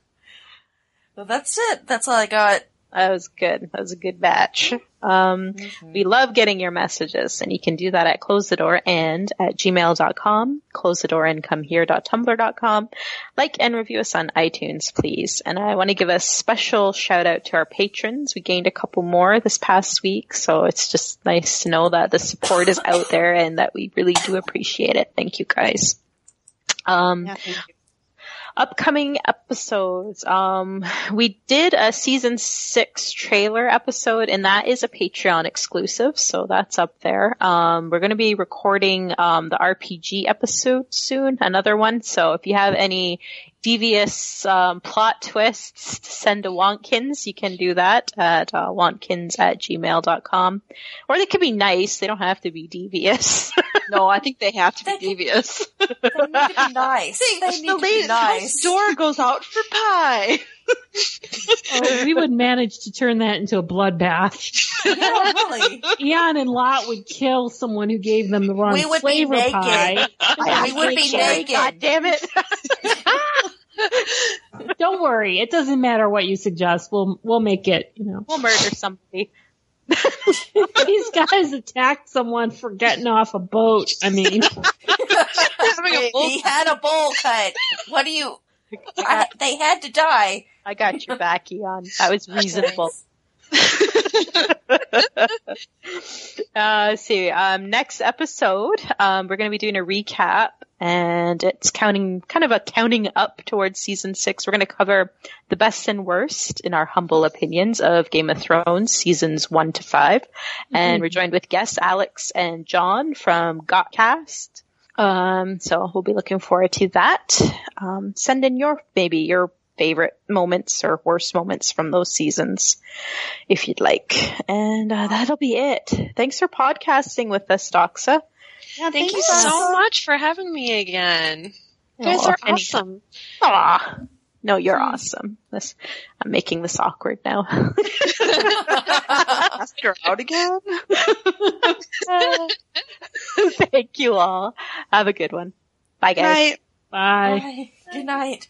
well, that's it. That's all I got. That was good. That was a good batch. Um, we love getting your messages and you can do that at close the door and at gmail.com, close the door and come here.tumblr.com. Like and review us on iTunes, please. And I want to give a special shout out to our patrons. We gained a couple more this past week. So it's just nice to know that the support is out there and that we really do appreciate it. Thank you guys. Um, Yeah, thank you. Upcoming episodes. Um, we did a season six trailer episode, and that is a Patreon exclusive, so that's up there. Um, we're going to be recording um, the RPG episode soon, another one. So if you have any devious um, plot twists to send to Wankins, you can do that at uh, wankins at gmail.com. Or they could be nice; they don't have to be devious. No, I think they have to be Thank devious. They need to be nice. They need the to be ladies' nice. door goes out for pie. Oh, we would manage to turn that into a bloodbath. Yeah, really. Eon and Lot would kill someone who gave them the wrong We would be flavor naked. pie. We would be naked. God damn it! Don't worry, it doesn't matter what you suggest. We'll we'll make it. You know, we'll murder somebody. these guys attacked someone for getting off a boat. I mean, Having a bull he had a bowl cut. what do you? I, they had to die. I got your back, Eon. That was reasonable. uh, see, um, next episode, um, we're going to be doing a recap and it's counting, kind of a counting up towards season six. We're going to cover the best and worst in our humble opinions of Game of Thrones seasons one to 5 And we're joined with guests Alex and John from Gotcast. Um, so we'll be looking forward to that. Um, send in your, maybe your favorite moments or worst moments from those seasons if you'd like. And uh, that'll be it. Thanks for podcasting with us, Doxa. Yeah, Thank you so much for having me again. You guys are any- awesome. Aw. No, you're awesome. This, I'm making this awkward now. Ask her out again. Thank you all. Have a good one. Bye guys. Night. Bye. Bye. Good night.